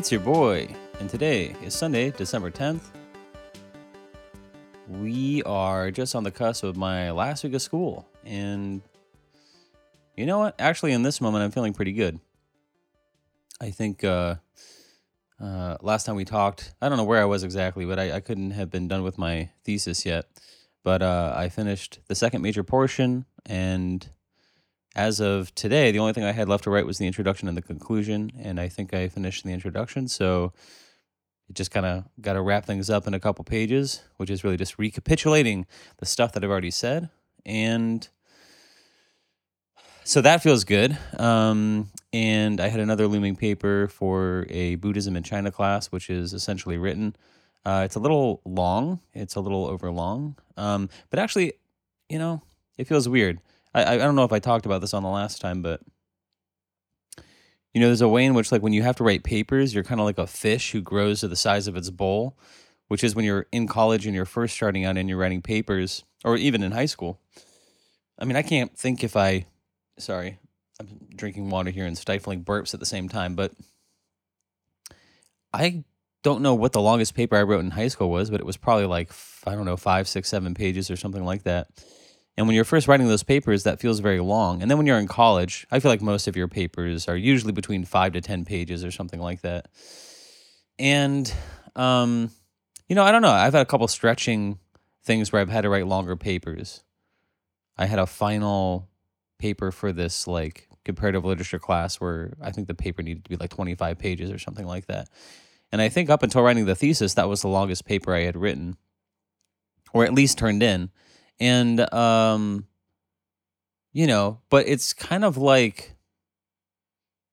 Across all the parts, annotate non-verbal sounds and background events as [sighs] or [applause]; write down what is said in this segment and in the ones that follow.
It's your boy. And today is Sunday, December 10th. We are just on the cusp of my last week of school. And you know what? Actually, in this moment, I'm feeling pretty good. I think uh, uh, last time we talked, I don't know where I was exactly, but I, I couldn't have been done with my thesis yet. But uh, I finished the second major portion and as of today, the only thing I had left to write was the introduction and the conclusion, and I think I finished the introduction. So it just kind of got to wrap things up in a couple pages, which is really just recapitulating the stuff that I've already said, and so that feels good. Um, and I had another looming paper for a Buddhism in China class, which is essentially written. Uh, it's a little long. It's a little over long, um, but actually, you know, it feels weird I I don't know if I talked about this on the last time, but you know, there's a way in which like when you have to write papers, you're kind of like a fish who grows to the size of its bowl, which is when you're in college and you're first starting out and you're writing papers, or even in high school. I mean, I can't think if I, sorry, I'm drinking water here and stifling burps at the same time, but I don't know what the longest paper I wrote in high school was, but it was probably like I don't know five, six, seven pages or something like that. And when you're first writing those papers, that feels very long. And then when you're in college, I feel like most of your papers are usually between five to 10 pages or something like that. And, um, you know, I don't know. I've had a couple stretching things where I've had to write longer papers. I had a final paper for this, like, comparative literature class where I think the paper needed to be like 25 pages or something like that. And I think up until writing the thesis, that was the longest paper I had written, or at least turned in and um you know but it's kind of like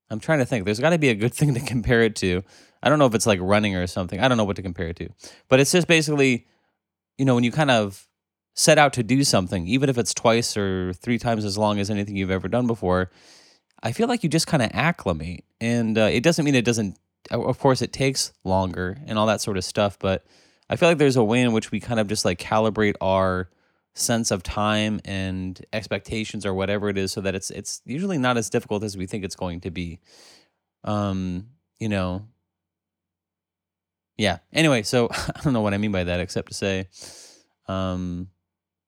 i'm trying to think there's got to be a good [laughs] thing to compare it to. I don't know if it's like running or something i don't know what to compare it to. But it's just basically you know when you kind of set out to do something even if it's twice or three times as long as anything you've ever done before i feel like you just kind of acclimate. And uh, it doesn't mean it doesn't of course it takes longer and all that sort of stuff but i feel like there's a way in which we kind of just like calibrate our sense of time and expectations or whatever it is so that it's it's usually not as difficult as we think it's going to be. Um you know? Yeah. Anyway so [laughs] i don't know what i mean by that except to say um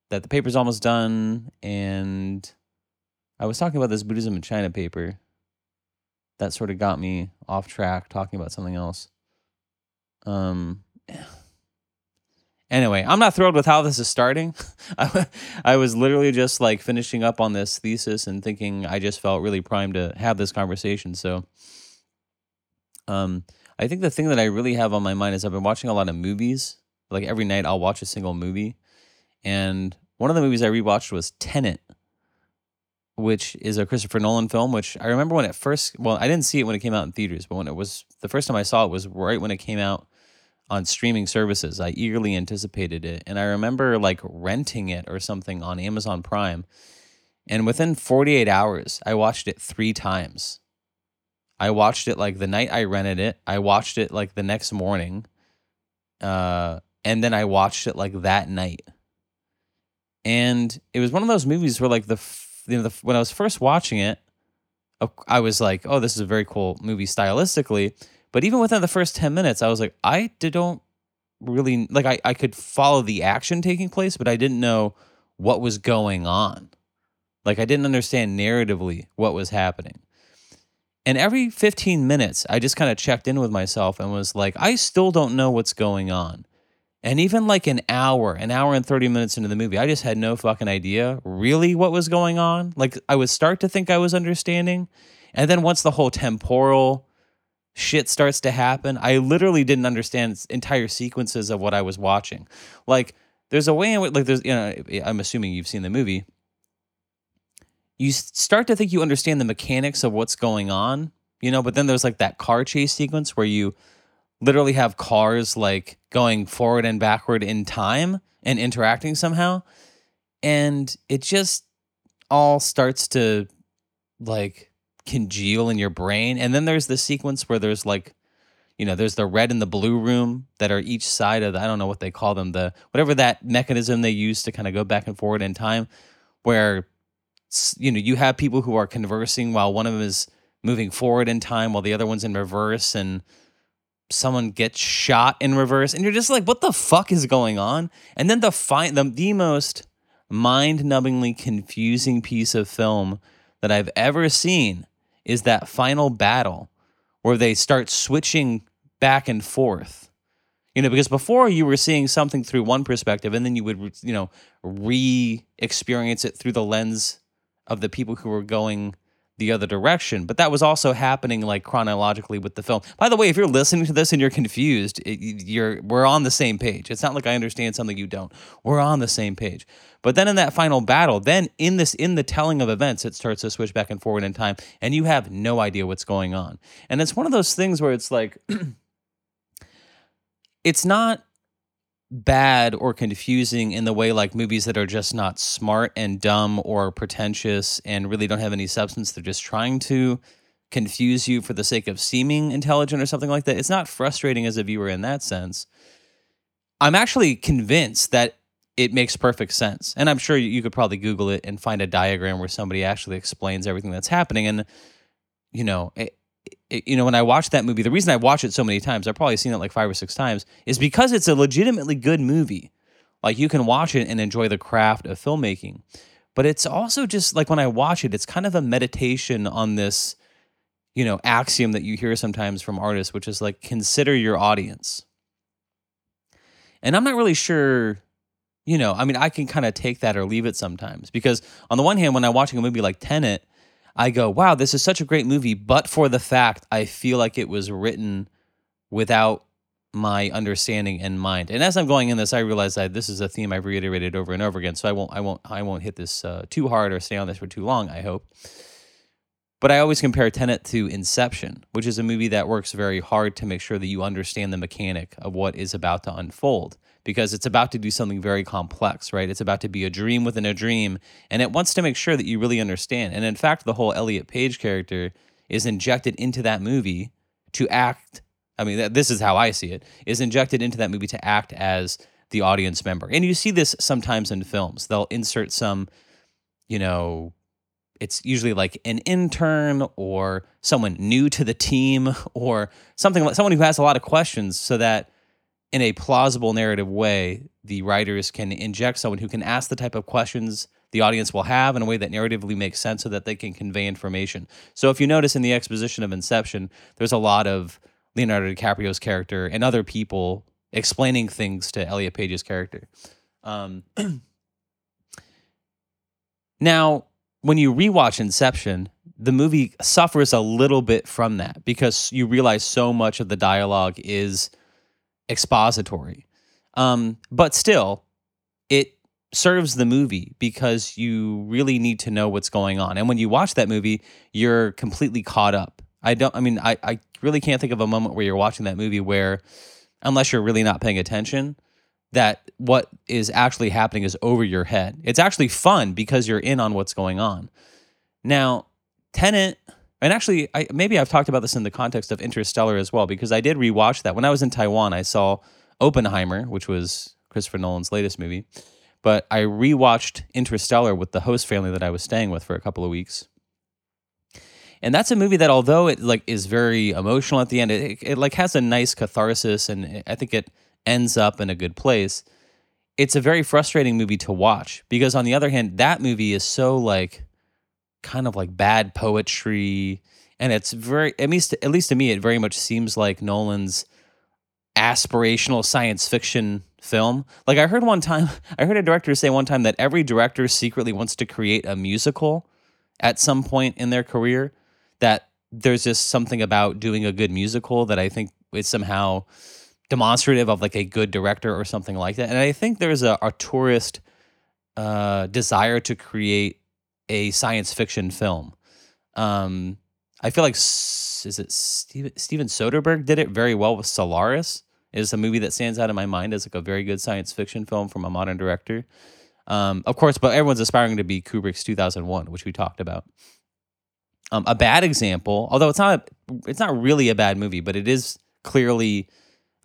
that the paper's almost done and i was talking about this buddhism in china paper that sort of got me off track talking about something else. Um Anyway, I'm not thrilled with how this is starting. [laughs] I, was literally just like finishing up on this thesis and thinking I just felt really primed to have this conversation. So, um, I think the thing that I really have on my mind is I've been watching a lot of movies. Like every night, I'll watch a single movie, and one of the movies I rewatched was Tenet, which is a Christopher Nolan film. Which I remember when it first. Well, I didn't see it when it came out in theaters, but when it was the first time I saw it was right when it came out on streaming services. I eagerly anticipated it. And I remember like renting it or something on Amazon Prime. And within 48 hours, I watched it three times. I watched it like the night I rented it. I watched it like the next morning. Uh, and then I watched it like that night. And it was one of those movies where like the, you know, the when I was first watching it, I was like, oh, this is a very cool movie stylistically. But even within the first 10 minutes, I was like, I don't really like I, I could follow the action taking place, but I didn't know what was going on. Like I didn't understand narratively what was happening. And every 15 minutes, I just kind of checked in with myself and was like, I still don't know what's going on. And even like an hour, an hour and 30 minutes into the movie, I just had no fucking idea really what was going on. Like I would start to think I was understanding. And then once the whole temporal shit starts to happen. I literally didn't understand entire sequences of what I was watching. Like there's a way in which like there's you know I'm assuming you've seen the movie. You start to think you understand the mechanics of what's going on, you know, but then there's like that car chase sequence where you literally have cars like going forward and backward in time and interacting somehow. And it just all starts to like congeal in your brain. And then there's the sequence where there's like, you know, there's the red and the blue room that are each side of the, I don't know what they call them, the whatever that mechanism they use to kind of go back and forward in time, where you know you have people who are conversing while one of them is moving forward in time while the other one's in reverse and someone gets shot in reverse and you're just like what the fuck is going on and then the fi- the, the most mind-numbingly confusing piece of film that I've ever seen is that final battle where they start switching back and forth. You know because before you were seeing something through one perspective and then you would you know re-experience it through the lens of the people who were going the other direction. But that was also happening like chronologically with the film. By the way, if you're listening to this and you're confused, it, you're we're on the same page. It's not like I understand something you don't. We're on the same page. But then in that final battle, then in this in the telling of events, it starts to switch back and forward in time, and you have no idea what's going on. And it's one of those things where it's like [clears throat] it's not bad or confusing in the way like movies that are just not smart and dumb or pretentious and really don't have any substance. They're just trying to confuse you for the sake of seeming intelligent or something like that. It's not frustrating as a viewer in that sense. I'm actually convinced that it makes perfect sense. And I'm sure you could probably Google it and find a diagram where somebody actually explains everything that's happening. And, you know, it, you know, when I watched that movie, the reason I watch it so many times, I've probably seen it like five or six times, is because it's a legitimately good movie. Like you can watch it and enjoy the craft of filmmaking. But it's also just like when I watch it, it's kind of a meditation on this, you know, axiom that you hear sometimes from artists, which is like consider your audience. And I'm not really sure, you know, I mean, I can kind of take that or leave it sometimes because on the one hand, when I'm watching a movie like Tenet, I go, wow, this is such a great movie, but for the fact I feel like it was written without my understanding in mind. And as I'm going in this, I realize that this is a theme I've reiterated over and over again. So I won't, I won't, I won't hit this uh, too hard or stay on this for too long. I hope. But I always compare Tenet to Inception, which is a movie that works very hard to make sure that you understand the mechanic of what is about to unfold because it's about to do something very complex, right? It's about to be a dream within a dream, and it wants to make sure that you really understand. And in fact, the whole Elliot Page character is injected into that movie to act. I mean, this is how I see it: is injected into that movie to act as the audience member. And you see this sometimes in films; they'll insert some, you know, it's usually like an intern or someone new to the team [laughs] or something like someone who has a lot of questions so that in a plausible narrative way, the writers can inject someone who can ask the type of questions the audience will have in a way that narratively makes sense so that they can convey information. So if you notice in the exposition of Inception, there's a lot of Leonardo DiCaprio's character and other people explaining things to Elliot Page's character. Um, [clears throat] now, when you rewatch Inception, the movie suffers a little bit from that because you realize so much of the dialogue is expository. Um, but still, it serves the movie because you really need to know what's going on. And when you watch that movie, you're completely caught up. I don't, I mean, I, I really can't think of a moment where you're watching that movie where, unless you're really not paying attention, that what is actually happening is over your head. It's actually fun because you're in on what's going on. Now, Tenet and actually, I, maybe I've talked about this in the context of Interstellar as well, because I did rewatch that. When I was in Taiwan, I saw Oppenheimer, which was Christopher Nolan's latest movie. But I rewatched Interstellar with the host family that I was staying with for a couple of weeks. And that's a movie that, although it like is very emotional at the end, it, it like has a nice catharsis, and I think it ends up in a good place. It's a very frustrating movie to watch because, on the other hand, that movie is so like kind of like bad poetry and it's very at least at least to me it very much seems like Nolan's aspirational science fiction film. Like I heard one time [laughs] I heard a director say one time that every director secretly wants to create a musical at some point in their career that there's just something about doing a good musical that I think is somehow demonstrative of like a good director or something like that. And I think there's a, a tourist uh, desire to create a science fiction film. Um, I feel like is it Steven, Steven Soderbergh did it very well with Solaris. Is a movie that stands out in my mind as like a very good science fiction film from a modern director. Um, of course, but everyone's aspiring to be Kubrick's 2001, which we talked about. Um, a bad example, although it's not it's not really a bad movie, but it is clearly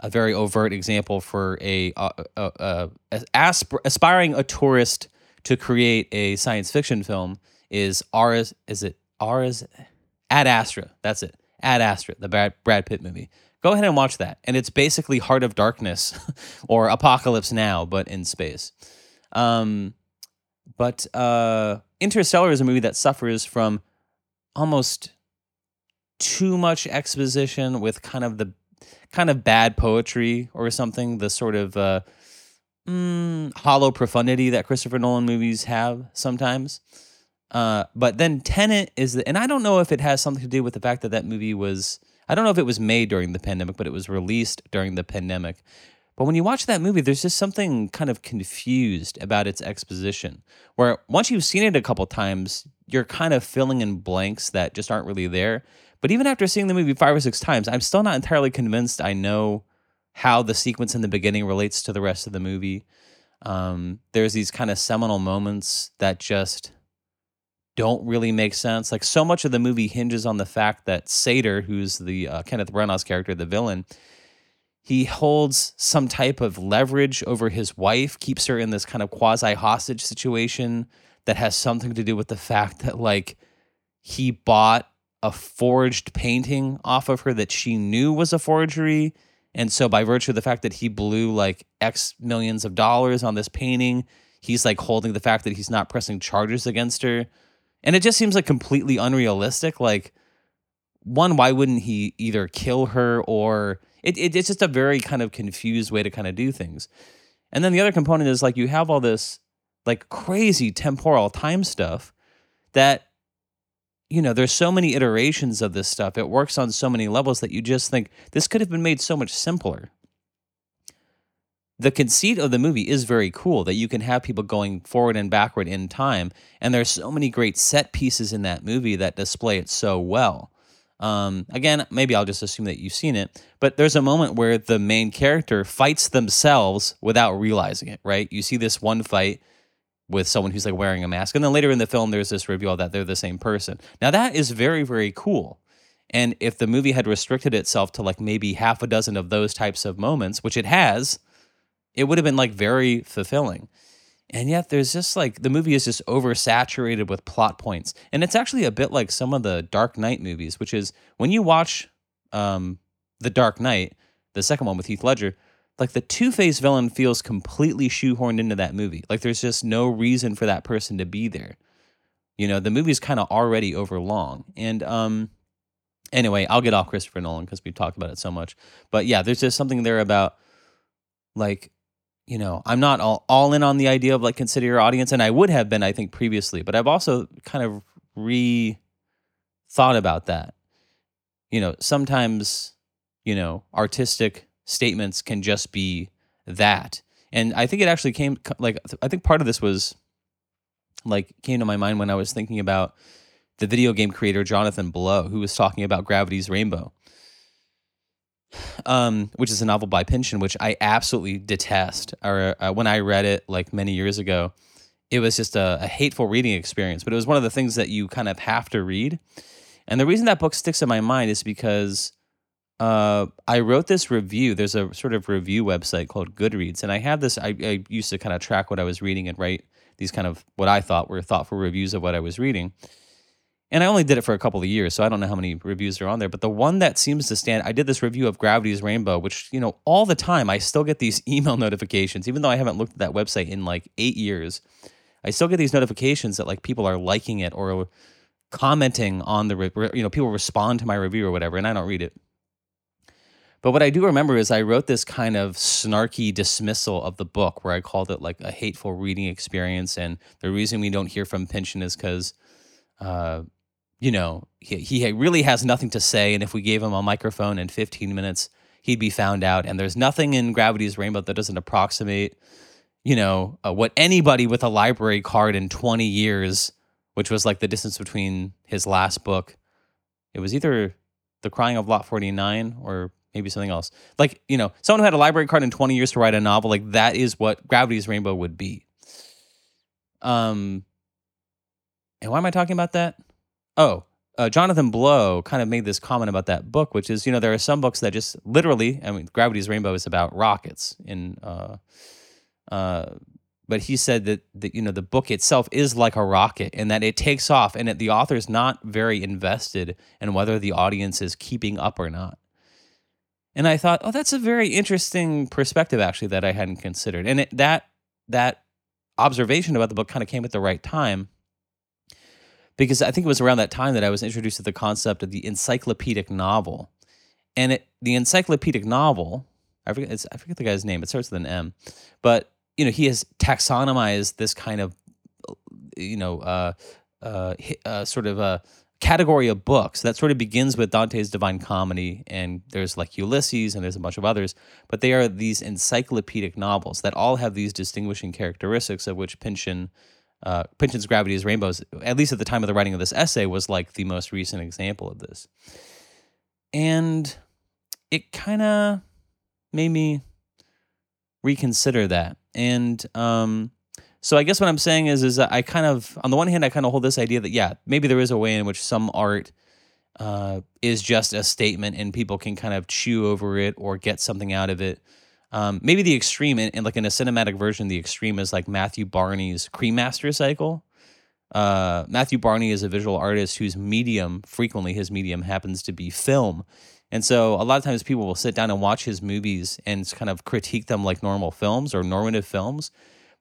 a very overt example for a, a, a, a asp- aspiring a tourist to create a science fiction film is Ars is it Ars Ad Astra. That's it. Ad Astra, the Brad, Brad Pitt movie. Go ahead and watch that. And it's basically Heart of Darkness [laughs] or Apocalypse Now, but in space. Um, but uh, Interstellar is a movie that suffers from almost too much exposition with kind of the kind of bad poetry or something. The sort of uh, mm, hollow profundity that Christopher Nolan movies have sometimes. Uh, but then Tenet is, the, and I don't know if it has something to do with the fact that that movie was, I don't know if it was made during the pandemic, but it was released during the pandemic. But when you watch that movie, there's just something kind of confused about its exposition. Where once you've seen it a couple times, you're kind of filling in blanks that just aren't really there. But even after seeing the movie five or six times, I'm still not entirely convinced I know how the sequence in the beginning relates to the rest of the movie. Um, there's these kind of seminal moments that just don't really make sense. Like so much of the movie hinges on the fact that Sator, who's the uh, Kenneth Branagh's character, the villain, he holds some type of leverage over his wife, keeps her in this kind of quasi hostage situation that has something to do with the fact that like he bought a forged painting off of her that she knew was a forgery. And so by virtue of the fact that he blew like X millions of dollars on this painting, he's like holding the fact that he's not pressing charges against her. And it just seems like completely unrealistic. Like, one, why wouldn't he either kill her or it, it, it's just a very kind of confused way to kind of do things. And then the other component is like you have all this like crazy temporal time stuff that you know there's so many iterations of this stuff. It works on so many levels that you just think this could have been made so much simpler. The conceit of the movie is very cool that you can have people going forward and backward in time and there's so many great set pieces in that movie that display it so well. Um, again maybe i'll just assume that you've seen it but there's a moment where the main character fights themselves without realizing it right? You see this one fight with someone who's like wearing a mask and then later in the film there's this reveal that they're the same person now that is very very cool and if the movie had restricted itself to like maybe half a dozen of those types of moments which it has it would have been like very fulfilling. And yet there's just like the movie is just oversaturated with plot points. And it's actually a bit like some of the Dark Knight movies, which is when you watch um, The Dark Knight, the second one with Heath Ledger, like the Two Face villain feels completely shoehorned into that movie. Like there's just no reason for that person to be there. You know, the movie's kind of already overlong. And um, anyway, I'll get off Christopher Nolan because we've talked about it so much. But yeah, there's just something there about like you know, I'm not all, all in on the idea of like consider your audience, and I would have been, I think, previously, but I've also kind of re thought about that. You know, sometimes, you know, artistic statements can just be that. And I think it actually came like I think part of this was like came to my mind when I was thinking about the video game creator Jonathan Blow, who was talking about Gravity's Rainbow um, which is a novel by Pynchon, which I absolutely detest. Or uh, when I read it like many years ago, it was just a, a, hateful reading experience. But it was one of the things that you kind of have to read. And the reason that book sticks in my mind is because uh, I wrote this review. There's a sort of review website called Goodreads, and I had this. I, I used to kind of track what I was reading and write these kind of what I thought were thoughtful reviews of what I was reading. And I only did it for a couple of years, so I don't know how many reviews are on there. But the one that seems to stand, I did this review of Gravity's Rainbow, which, you know, all the time I still get these [laughs] email notifications, even though I haven't looked at that website in like eight years. I still get these notifications that like people are liking it or commenting on the, you know, people respond to my review or whatever, and I don't read it. But what I do remember is I wrote this kind of snarky dismissal of the book where I called it like a hateful reading experience. And the reason we don't hear from Pynchon is because uh, you know, he, he really has nothing to say. And if we gave him a microphone in 15 minutes, he'd be found out. And there's nothing in Gravity's Rainbow that doesn't approximate, you know, uh, what anybody with a library card in 20 years, which was like the distance between his last book. It was either The Crying of Lot 49 or maybe something else. Like, you know, someone who had a library card in 20 years to write a novel, like that is what Gravity's Rainbow would be. Um, and why am I talking about that? Oh, uh, Jonathan Blow kind of made this comment about that book, which is, you know, there are some books that just literally, I mean, Gravity's Rainbow is about rockets in, uh, uh, but he said that that you know the book itself is like a rocket and that it takes off and that the author's not very invested in whether the audience is keeping up or not. And I thought, oh, that's a very interesting perspective actually that I hadn't considered. And it, that that observation about the book kind of came at the right time because I think it was around that time that I was introduced to the concept of the encyclopedic novel. And it, the encyclopedic novel, I forget, I forget the guy's name. It starts with an M, but you know he has taxonomized this kind of, you know, uh, uh, uh, sort of a category of books that sort of begins with Dante's Divine Comedy, and there's like Ulysses, and there's a bunch of others, but they are these encyclopedic novels that all have these distinguishing characteristics of which Pynchon uh, Pynchon's Gravity is Rainbows, at least at the time of the writing of this essay, was like the most recent example of this. And it kind of made me reconsider that. And um, so I guess what I'm saying is, is I kind of, on the one hand, I kind of hold this idea that, yeah, maybe there is a way in which some art uh, is just a statement and people can kind of chew over it or get something out of it. Um, maybe the extreme, and like in a cinematic version, the extreme is like Matthew Barney's Cremaster cycle. Uh, Matthew Barney is a visual artist whose medium, frequently his medium, happens to be film. And so a lot of times people will sit down and watch his movies and kind of critique them like normal films or normative films.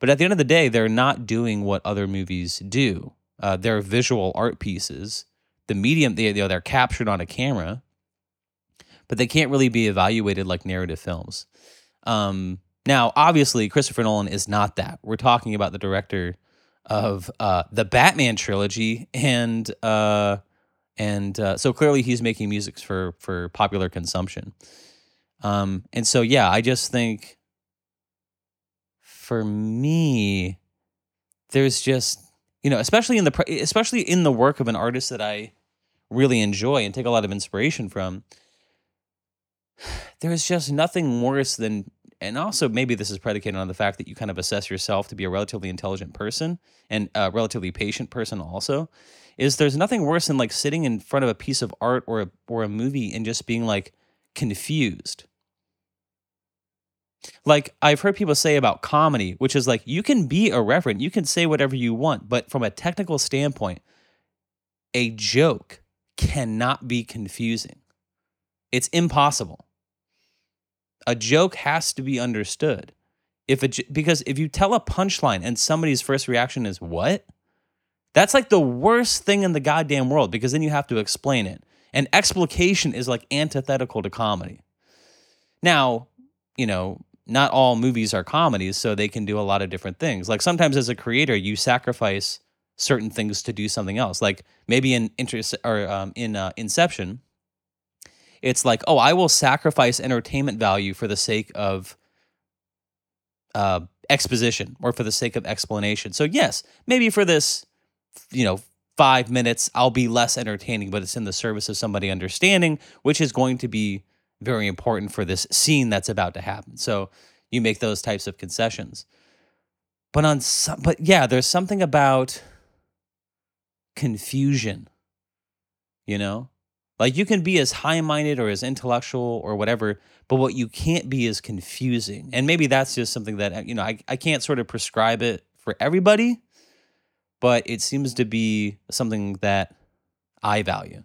But at the end of the day, they're not doing what other movies do. Uh, they're visual art pieces. The medium, they, you know, they're captured on a camera, but they can't really be evaluated like narrative films. Um, now, obviously, Christopher Nolan is not that. We're talking about the director of uh, the Batman trilogy, and uh, and uh, so clearly he's making music for for popular consumption. Um, and so yeah, I just think for me, there's just you know, especially in the especially in the work of an artist that I really enjoy and take a lot of inspiration from there's just nothing worse than and also maybe this is predicated on the fact that you kind of assess yourself to be a relatively intelligent person and a relatively patient person also is there's nothing worse than like sitting in front of a piece of art or a, or a movie and just being like confused like I've heard people say about comedy, which is like you can be irreverent, you can say whatever you want, but from a technical standpoint, a joke cannot be confusing. It's impossible. A joke has to be understood. If it because if you tell a punchline and somebody's first reaction is what? That's like the worst thing in the goddamn world because then you have to explain it. And explication is like antithetical to comedy. Now, you know, not all movies are comedies, so they can do a lot of different things. Like sometimes as a creator, you sacrifice certain things to do something else. Like maybe in interest or um, in uh, Inception, it's like, oh, I will sacrifice entertainment value for the sake of uh, exposition or for the sake of explanation. So yes, maybe for this, you know, five minutes, I'll be less entertaining, but it's in the service of somebody understanding, which is going to be very important for this scene that's about to happen. So you make those types of concessions. But on some, but yeah, there's something about confusion, you know? Like you can be as high minded or as intellectual or whatever, but what you can't be is confusing. And maybe that's just something that, you know, I, I can't sort of prescribe it for everybody, but it seems to be something that I value.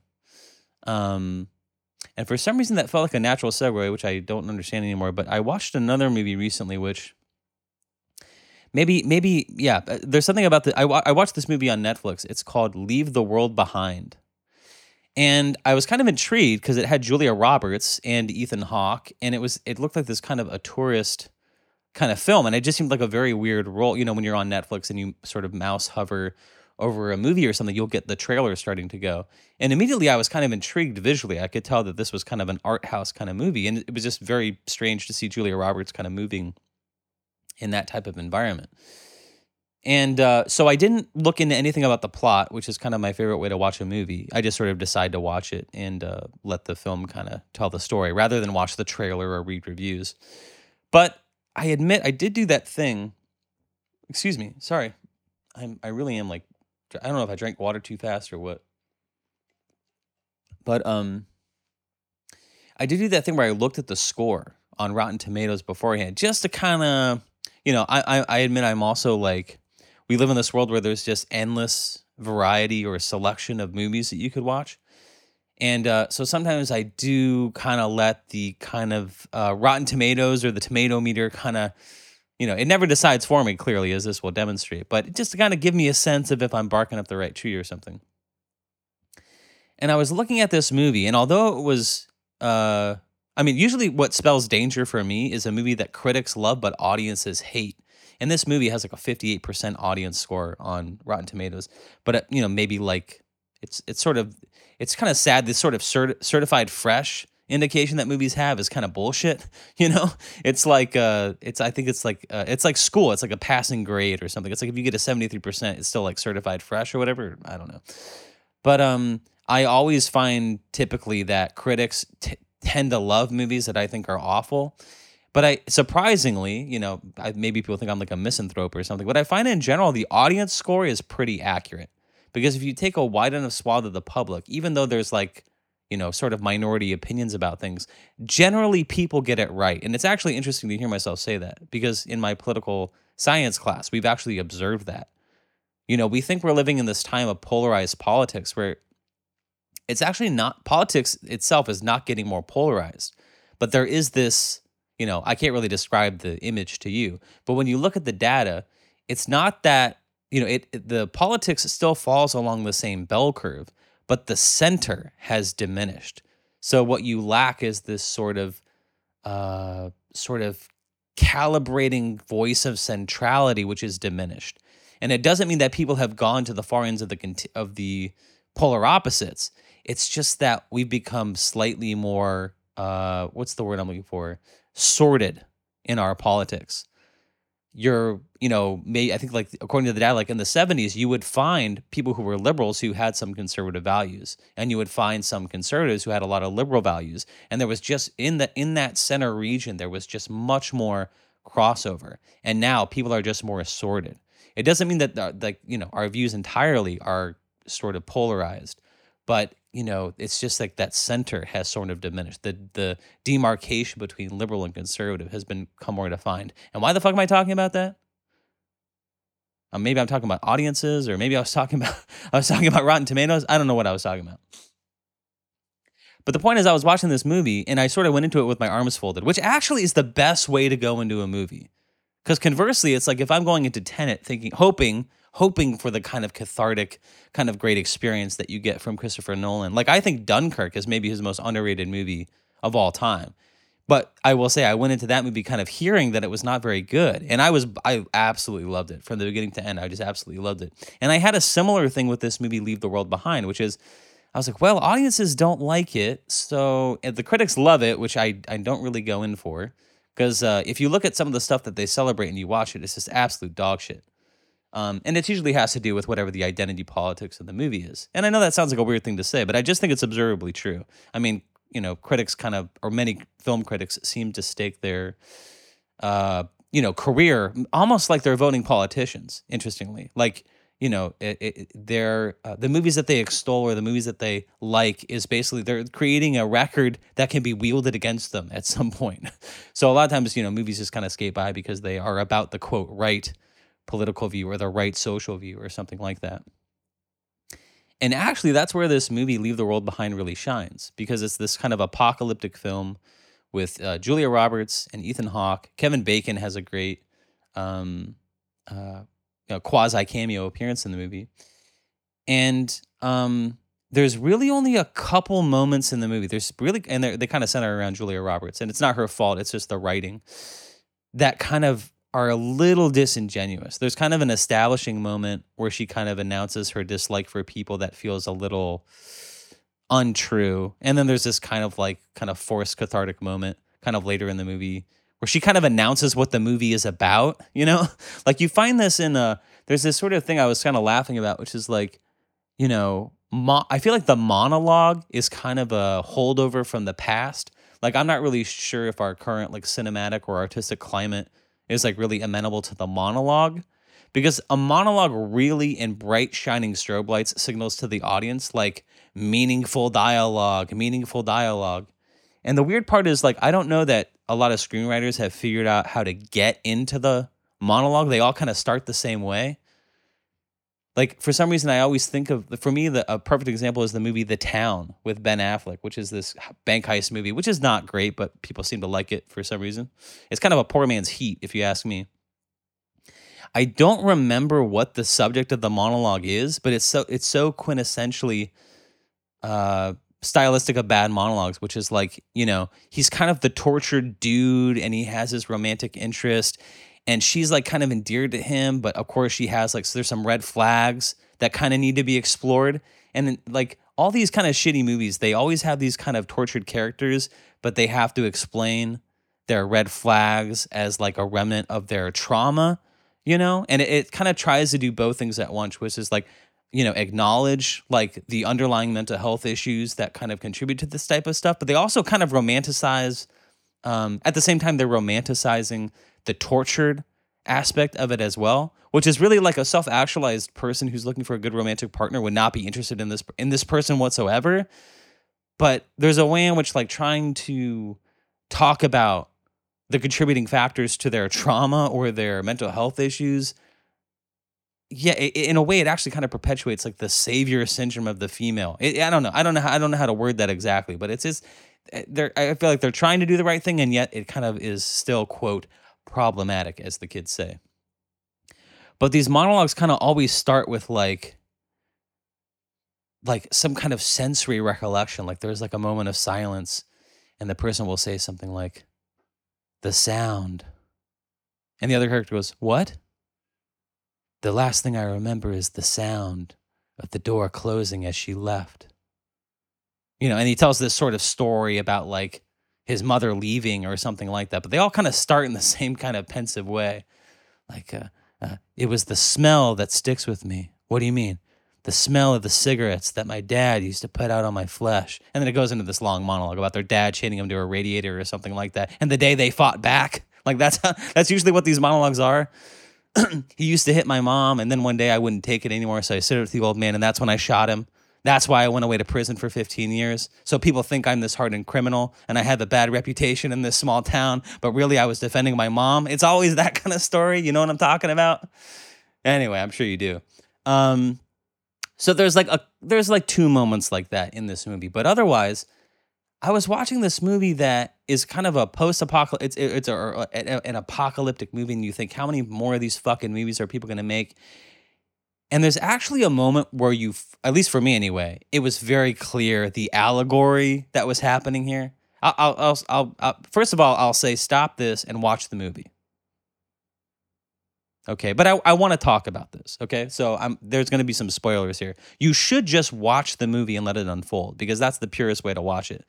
Um, and for some reason, that felt like a natural segue, which I don't understand anymore. But I watched another movie recently, which maybe, maybe, yeah, uh, there's something about the. I, I watched this movie on Netflix. It's called Leave the World Behind. And I was kind of intrigued because it had Julia Roberts and Ethan Hawke, and it was it looked like this kind of a tourist kind of film, and it just seemed like a very weird role. You know, when you're on Netflix and you sort of mouse hover over a movie or something, you'll get the trailer starting to go. And immediately I was kind of intrigued visually. I could tell that this was kind of an art house kind of movie, and it was just very strange to see Julia Roberts kind of moving in that type of environment. And uh, so I didn't look into anything about the plot, which is kind of my favorite way to watch a movie. I just sort of decide to watch it and uh, let the film kind of tell the story rather than watch the trailer or read reviews. But I admit I did do that thing. Excuse me. Sorry. I'm I really am like I don't know if I drank water too fast or what. But um I did do that thing where I looked at the score on Rotten Tomatoes beforehand just to kind of you know, I, I I admit I'm also like we live in this world where there's just endless variety or selection of movies that you could watch. And uh, so sometimes I do kind of let the kind of uh, Rotten Tomatoes or the tomato meter kind of, you know, it never decides for me clearly, as this will demonstrate, but just to kind of give me a sense of if I'm barking up the right tree or something. And I was looking at this movie, and although it was, uh, I mean, usually what spells danger for me is a movie that critics love but audiences hate. And this movie has like a 58% audience score on Rotten Tomatoes, but uh, you know, maybe like it's it's sort of it's kind of sad. This sort of cert- certified fresh indication that movies have is kind of bullshit. [laughs] You know, it's like uh, it's I think it's like uh, it's like school. It's like a passing grade or something. It's like if you get a seventy three percent, it's still like certified fresh or whatever. I don't know, but um, I always find typically that critics t- tend to love movies that I think are awful. But I surprisingly, you know, I, maybe people think I'm like a misanthrope or something. But I find in general the audience score is pretty accurate. Because if you take a wide enough swath of the public, even though there's like, you know, sort of minority opinions about things, generally people get it right. And it's actually interesting to hear myself say that because in my political science class, we've actually observed that. You know, we think we're living in this time of polarized politics where it's actually not, politics itself is not getting more polarized. But there is this, you know, I can't really describe the image to you, but when you look at the data, it's not that you know, it, it, the politics still falls along the same bell curve, but the center has diminished. So what you lack is this sort of uh, sort of calibrating voice of centrality, which is diminished. And it doesn't mean that people have gone to the far ends of the of the polar opposites. It's just that we've become slightly more uh, what's the word I'm looking for? Sorted in our politics you're you know may i think like according to the data like in the 70s you would find people who were liberals who had some conservative values and you would find some conservatives who had a lot of liberal values. And there was just in the in that center region there was just much more crossover. And now people are just more assorted. It doesn't mean that like you know our views entirely are sort of polarized but you know, it's just like that center has sort of diminished. The the demarcation between liberal and conservative has become more defined. And why the fuck am I talking about that? Uh, maybe I'm talking about audiences, or maybe I was talking [laughs] about I was talking about Rotten Tomatoes. I don't know what I was talking about. But the point is, I was watching this movie and I sort of went into it with my arms folded, which actually is the best way to go into a movie. Because conversely, it's like if I'm going into Tenet thinking, hoping hoping for the kind of cathartic, kind of great experience that you get from Christopher Nolan. Like I think Dunkirk is maybe his most underrated movie of all time. But I will say I went into that movie kind of hearing that it was not very good. And I was I absolutely loved it from the beginning to end. I just absolutely loved it. And I had a similar thing with this movie Leave the World Behind, which is I was like, well, audiences don't like it. So the critics love it, which I, I don't really go in for. Because uh, if you look at some of the stuff that they celebrate and you watch it, it's just absolute dog shit. Um, and it usually has to do with whatever the identity politics of the movie is. And I know that sounds like a weird thing to say, but I just think it's observably true. I mean, you know, critics kind of, or many film critics seem to stake their, uh, you know, career almost like they're voting politicians. Interestingly, like you know, it, it, they're uh, the movies that they extol or the movies that they like is basically they're creating a record that can be wielded against them at [laughs] some point. So a lot of times, you know, movies just kind of skate by because they are about the quote right political view or the right social view or something like that. And actually, that's where this movie Leave the World Behind really shines because it's this kind of apocalyptic film with uh, Julia Roberts and Ethan Hawke. Kevin Bacon has a great um, uh, know, quasi cameo appearance in the movie. And um, there's really only a couple moments in the movie. There's really, and they they kind of center around Julia Roberts, and it's not her fault. It's just the writing that kind of are a little disingenuous. There's kind of an establishing moment where she kind of announces her dislike for people that feels a little untrue. And then there's this kind of like kind of forced cathartic moment kind of later in the movie where she kind of announces what the movie is about, you know? [laughs] like you find this in a there's this sort of thing I was kind of laughing about which is like, you know, mo- I feel like the monologue is kind of a holdover from the past. Like I'm not really sure if our current like cinematic or artistic climate is like really amenable to the monologue because a monologue really in bright shining strobe lights signals to the audience like meaningful dialogue meaningful dialogue and the weird part is like i don't know that a lot of screenwriters have figured out how to get into the monologue, they all kind of start the same way. Like for some reason, I always think of for me the a perfect example is the movie The Town with Ben Affleck, which is this bank heist movie, which is not great, but people seem to like it for some reason. It's kind of a poor man's Heat, if you ask me. I don't remember what the subject of the monologue is, but it's so it's so quintessentially uh stylistic of bad monologues, which is like, you know, he's kind of the tortured dude and he has his romantic interest and she's like kind of endeared to him, but of course she has like so there's some red flags that kind of need to be explored. And then, like all these kind of shitty movies, they always have these kind of tortured characters, but they have to explain their red flags as like a remnant of their trauma, you know? And it, it kind of tries to do both things at once, which is like you know acknowledge like the underlying mental health issues that kind of contribute to this type of stuff but they also kind of romanticize um, at the same time they're romanticizing the tortured aspect of it as well which is really like a self-actualized person who's looking for a good romantic partner would not be interested in this in this person whatsoever. But there's a way in which like trying to talk about the contributing factors to their trauma or their mental health issues yeah, it, in a way, it actually kind of perpetuates like the savior syndrome of the female. It, I don't know. I don't know. How, I don't know how to word that exactly, but it's just eh, they're. I feel like they're trying to do the right thing, and yet it kind of is still quote problematic, as the kids say. But these monologues kind of always start with like like some kind of sensory recollection. Like there's like a moment of silence, and the person will say something like, "The sound," and the other character goes, "What?" The last thing I remember is the sound of the door closing as she left. You know, and he tells this sort of story about like his mother leaving or something like that, but they all kind of start in the [laughs] same kind of pensive way. Like, uh, uh, it was the smell that sticks with me. What do you mean? The smell of the cigarettes that my dad used to put out on my flesh. And then it goes into this long monologue about their dad chaining him to a radiator or something like that. And the day they fought back. Like that's how, [laughs] that's usually what these monologues are. [clears throat] he used to hit my mom, and then one day I wouldn't take it anymore, so I stood with the old man, and that's when I shot him. That's why I went away to prison for 15 years. So people think I'm this hardened criminal and I have a bad reputation in this small town, but really I was defending my mom. It's always [laughs] that kind of story. You know what I'm talking about? Anyway, I'm sure you do. Um, so there's like a there's like two moments like that in this movie, but otherwise, I was watching this movie that is kind of a post-apocalyptic. It's it's a, a, an apocalyptic movie, and you think, how many more of these fucking movies are people going to make? And there's actually a moment where you, at least for me anyway, it was very clear the allegory that was happening here. I'll, I'll, I'll, I'll first of all, I'll say stop this and watch the movie. Okay, but I, I want to talk about this. Okay, so I'm, there's going to be some spoilers here. You should just watch the movie and let it unfold because that's the purest way to watch it.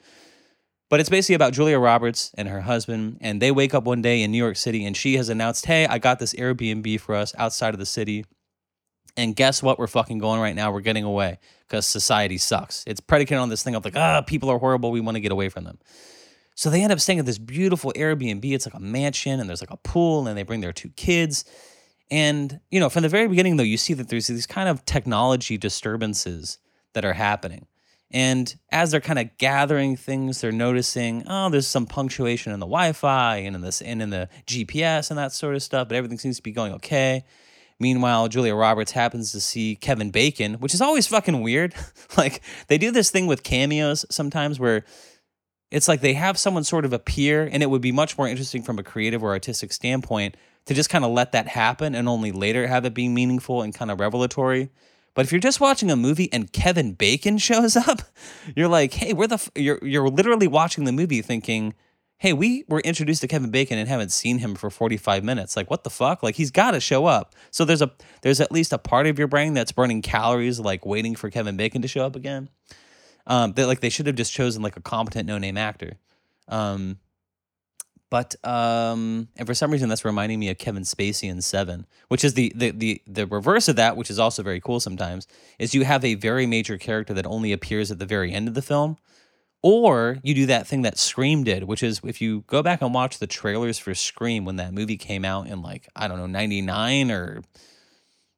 But it's basically about Julia Roberts and her husband, and they wake up one day in New York City, and she has announced, "Hey, I got this Airbnb for us outside of the city." And guess what? We're fucking going right now. We're getting away because society sucks. It's predicated on this thing of like, ah, people are horrible. We want to get away from them. So they end up staying at this beautiful Airbnb. It's like a mansion, and there's like a pool, and they bring their two kids and, you know, from the very beginning, though, you see that there's these kind of technology disturbances that are happening. And as they're kind of gathering things, they're noticing, oh, there's some punctuation in the Wi-Fi and in this and in the GPS and that sort of stuff, but everything seems to be going okay. Meanwhile, Julia Roberts happens to see Kevin Bacon, which is always fucking weird. [laughs] like they do this thing with cameos sometimes where it's like they have someone sort of appear, and it would be much more interesting from a creative or artistic standpoint to just kind of let that happen and only later have it be meaningful and kind of revelatory. But if you're just watching a movie and Kevin Bacon [laughs] shows up, you're like, hey, we're the f-? you're you're literally watching the movie thinking, hey, we were introduced to Kevin Bacon and haven't seen him for 45 minutes. Like, what the fuck? Like, he's got to show up. So there's a there's at least a part of your brain that's burning calories, like waiting for Kevin Bacon to show up again. Um, that like they should have just chosen like a competent no name actor. Um, but um, and for some reason that's reminding me of Kevin Spacey in Seven, which is the the the the reverse of that, which is also very cool sometimes, is you have a very major character that only appears at the very end of the film. Or you do that thing that Scream did, which is if you go back and watch the trailers for Scream when that movie came out in like, I don't know, 99 or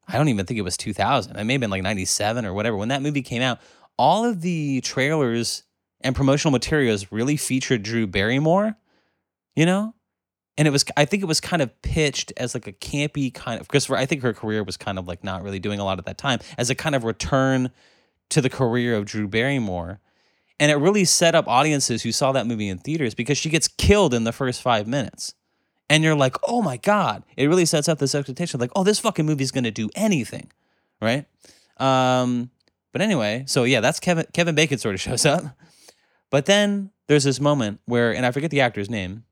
I don't even think it was 2000. It may have been like 97 or whatever. When that movie came out, all of the trailers and promotional materials really featured Drew Barrymore, you know? and it was I think it was kind of pitched as like a campy kind of because I think her career was kind of like not really doing a lot at that time as a kind of return to the career of Drew Barrymore. And it really set up audiences who saw that movie in theaters because she gets killed in the first five minutes. And you're like, oh my God. It really sets up this expectation like, oh, this fucking movie's gonna do anything. Right? Um, but anyway, so yeah, that's Kevin Kevin Bacon sort of [laughs] shows up. But then there's this moment where, and I forget the actor's name,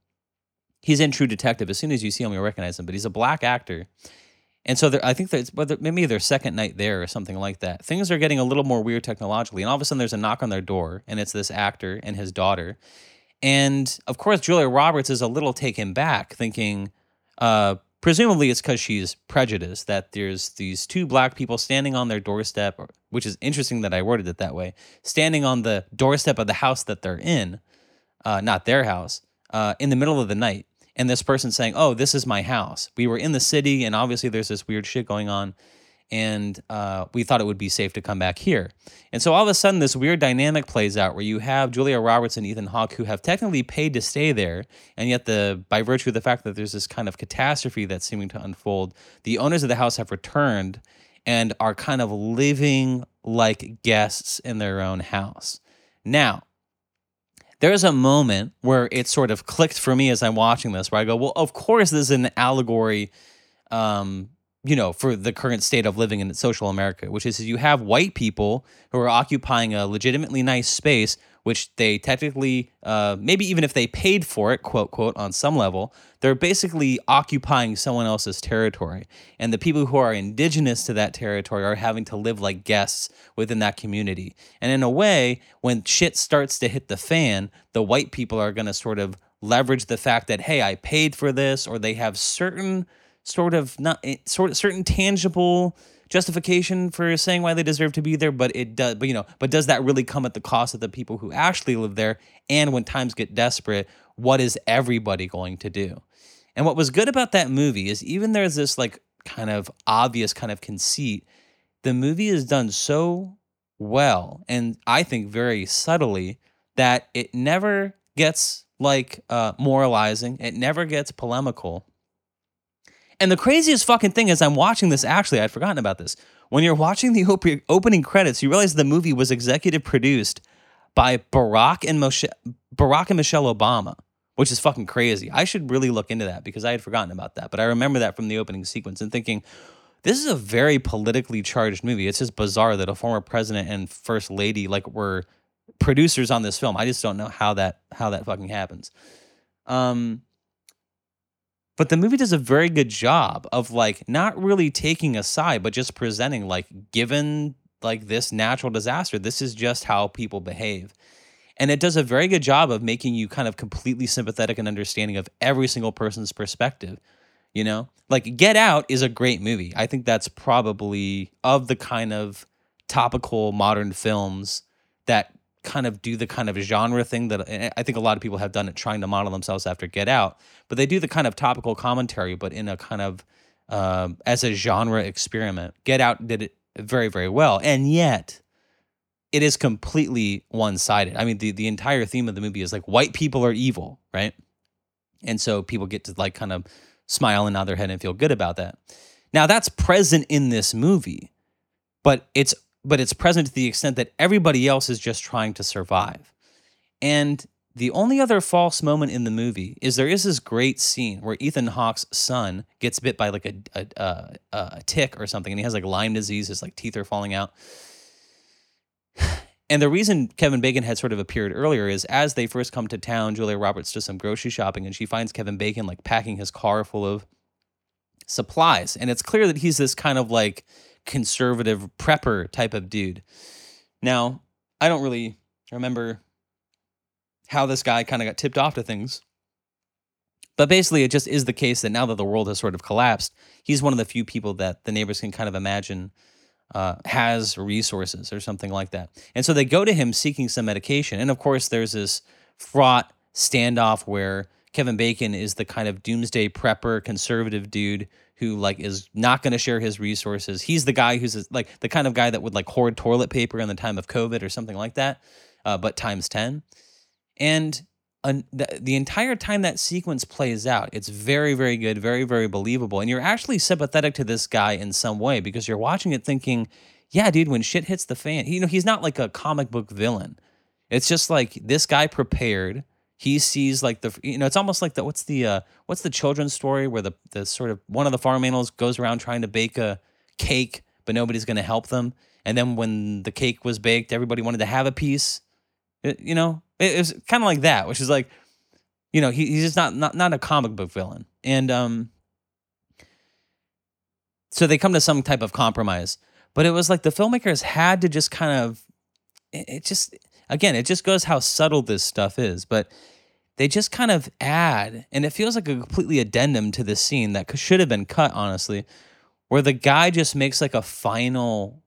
he's in True Detective. As soon as you see him, you recognize him. But he's a black actor, and so I think that's whether maybe their second night there or something like that. Things are getting a little more weird technologically, and all of a sudden there's a knock on their door, and it's this actor and his daughter, and of course Julia Roberts is a little taken back, thinking, uh, presumably it's because she's prejudiced that there's these two black people standing on their doorstep, which is interesting that I worded it that way, standing on the doorstep of the house that they're in, uh, not their house, uh, in the middle of the night and this person saying, "Oh, this is my house. We were in the city, and obviously there's this weird shit going on, and uh, we thought it would be safe to come back here." And so all of a sudden, this weird dynamic plays out where you have Julia Roberts and Ethan Hawke who have technically paid to stay there, and yet the by virtue of the fact that there's this kind of catastrophe that's seeming to unfold, the owners of the house have returned and are kind of living like guests in their own house. Now, there's a moment where it sort of clicked for me as I'm watching this, where I go, well, of course, this is an allegory, um, you know, for the current state of living in social America, which is you have white people who are occupying a legitimately nice space which they technically, uh, maybe even if they paid for it, quote, quote, on some level, they're basically occupying someone else's territory. And the people who are indigenous to that territory are having to live like guests within that community. And in a way, when shit starts to hit the fan, the white people are going to sort of leverage the fact that, hey, I paid for this, or they have certain sort of not eh, sort certain tangible justification for saying why they deserve to be there, but it does. But you know, but does that really come at the cost of the people who actually live there? And when times get desperate, what is everybody going to do? And what was good about that movie is even there's this like kind of obvious kind of conceit. The movie is done so well, and I think very subtly that it never gets like uh, moralizing. It never gets polemical. And the craziest fucking thing is, I'm watching this. Actually, I'd forgotten about this. When you're watching the op- opening credits, you realize the movie was executive produced by Barack and Moshe- Barack and Michelle Obama, which is fucking crazy. I should really look into that because I had forgotten about that. But I remember that from the opening sequence and thinking, this is a very politically charged movie. It's just bizarre that a former president and first lady like were producers on this film. I just don't know how that how that fucking happens. Um, but the movie does a very good job of like not really taking a side, but just presenting like, given like this natural disaster, this is just how people behave. And it does a very good job of making you kind of completely sympathetic and understanding of every single person's perspective. You know, like Get Out is a great movie. I think that's probably of the kind of topical modern films that kind of do the kind of genre thing that I think a lot of people have done it trying to model themselves after Get Out, but they do the kind of topical commentary, but in a kind of uh, as a genre experiment. Get Out did it very very well, and yet it is completely one sided. I mean, the the entire theme of the movie is like white people are evil, right? And so people get to like kind of smile and nod their head and feel good about that. Now that's present in this movie, but it's but it's present to the extent that everybody else is just trying to survive. And the only other false moment in the movie is there is this great scene where Ethan Hawke's son gets bit by like a a, a, a tick or something, and he has like Lyme disease. His like teeth are falling out. [sighs] And the reason Kevin Bacon had sort of appeared earlier is as they first come to town, Julia Roberts does some grocery shopping, and she finds Kevin Bacon like packing his car full of supplies, and it's clear that he's this kind of like conservative prepper type of dude. Now, I don't really remember how this guy kind of got tipped off to things. But basically, it just is the case that now that the world has sort of collapsed, he's one of the few people that the neighbors can kind of imagine uh, has resources or something like that. And so they go to him seeking some medication. And of course, there's this fraught standoff where Kevin Bacon is the kind of doomsday prepper, conservative dude who like is not going to share his resources. He's the guy who's like the kind of guy that would like hoard toilet paper in the time of COVID or something like that, uh, but times ten. And an, the, the entire time that sequence plays out, it's very, very good, very, very believable. And you're actually sympathetic to this guy in some way because you're watching it thinking, yeah, dude, when shit hits the fan, you know, he's not like a comic book villain. It's just like this guy prepared. He sees like the, you know, it's almost like the, what's the, uh, what's the children's story where the, the sort of one of the farm animals goes around trying to bake a cake, but nobody's going to help them. And then when the cake was baked, everybody wanted to have a piece. It, you know, it, it was kind of like that, which is like, you know, he, he's just not, not not a comic book villain. And um, so they come to some type of compromise. But it was like the filmmakers had to just kind of, it, it just again, it just goes how subtle this stuff is. But they just kind of add, and it feels like a completely addendum to this scene that should have been cut, honestly, where the guy just makes like a final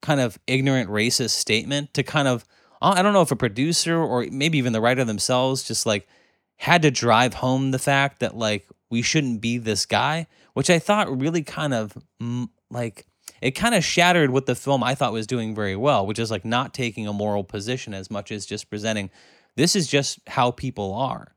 kind of ignorant racist statement to kind of I don't know if a producer or maybe even the writer themselves just like had to drive home the fact that like we shouldn't be this guy, which I thought really kind of mm, like it kind of shattered what the film I thought was doing very well, which is like not taking a moral position as much as just presenting this is just how people are.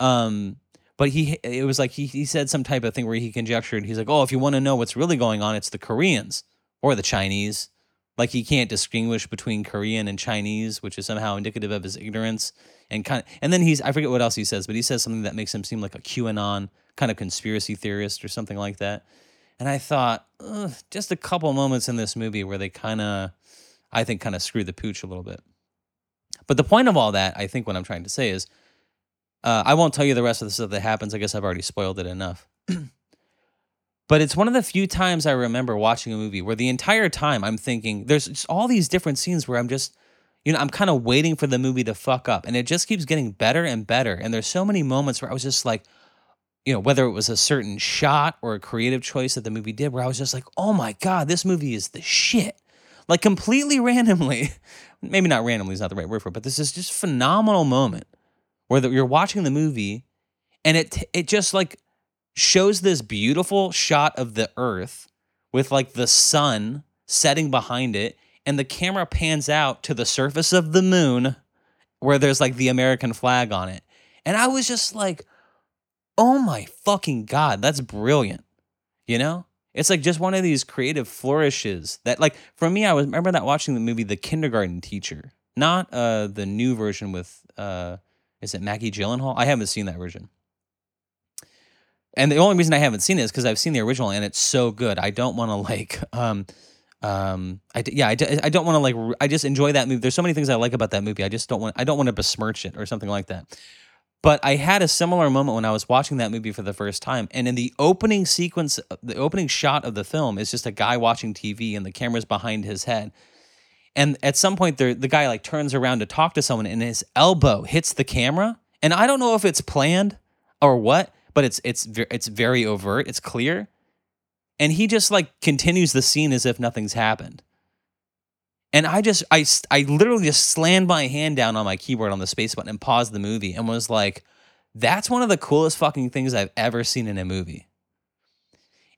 Um but he it was like he he said some type of thing where he conjectured he's like, "Oh, if you want to know what's really going on, it's the Koreans or the Chinese." like he can't distinguish between Korean and Chinese, which is somehow indicative of his ignorance. And kind of, and then he's I forget what else he says, but he says something that makes him seem like a QAnon kind of conspiracy theorist or something like that. And I thought, just a couple moments in this movie where they kind of, I think, kind of screw the pooch a little bit. But the point of all that, I think, what I'm trying to say is, uh, I won't tell you the rest of the stuff that happens. I guess I've already spoiled it enough. [clears throat] But it's one of the few times I remember watching a movie where the entire time I'm thinking there's just all these different scenes where I'm just, you know, I'm kind of waiting for the movie to fuck up. And it just keeps getting better and better. And there's so many moments where I was just like, you know, whether it was a certain shot or a creative choice that the movie did, where I was just like, oh my God, this movie is the shit. Like completely [laughs] randomly, maybe not randomly is not the right word for it, but this is just phenomenal moment where the, you're watching the movie and it it just like shows this beautiful shot of the earth with like the sun setting behind it and the camera pans out to the surface of the moon where there's like the American flag on it. And I was just like, "Oh my fucking god, that's brilliant." You know? It's like just one of these creative flourishes that like for me I was remember that watching the movie The Kindergarten Teacher. Not uh the new version with uh is it Maggie Gyllenhaal? I haven't seen that version. And the only reason I haven't seen it is because I've seen the original and it's so good. I don't want to [laughs] like, um, um, I yeah, I, I don't want to like. I just enjoy that movie. There's so many things I like about that movie. I just don't want. I don't want to besmirch it or something like that. But I had a similar moment when I was watching that movie for the first time. And in the opening sequence, the opening shot of the film is just a guy watching TV and the camera's behind his head. And at some point, the, the guy like turns around to talk to someone and his elbow hits the camera. And I don't know if it's planned or what, but it's it's it's very overt. It's clear, and he just like continues the scene as if nothing's happened. And I just I I literally just slammed my hand down on my keyboard on the space button and paused the movie and was like, "That's one of the coolest fucking things I've ever seen in a movie."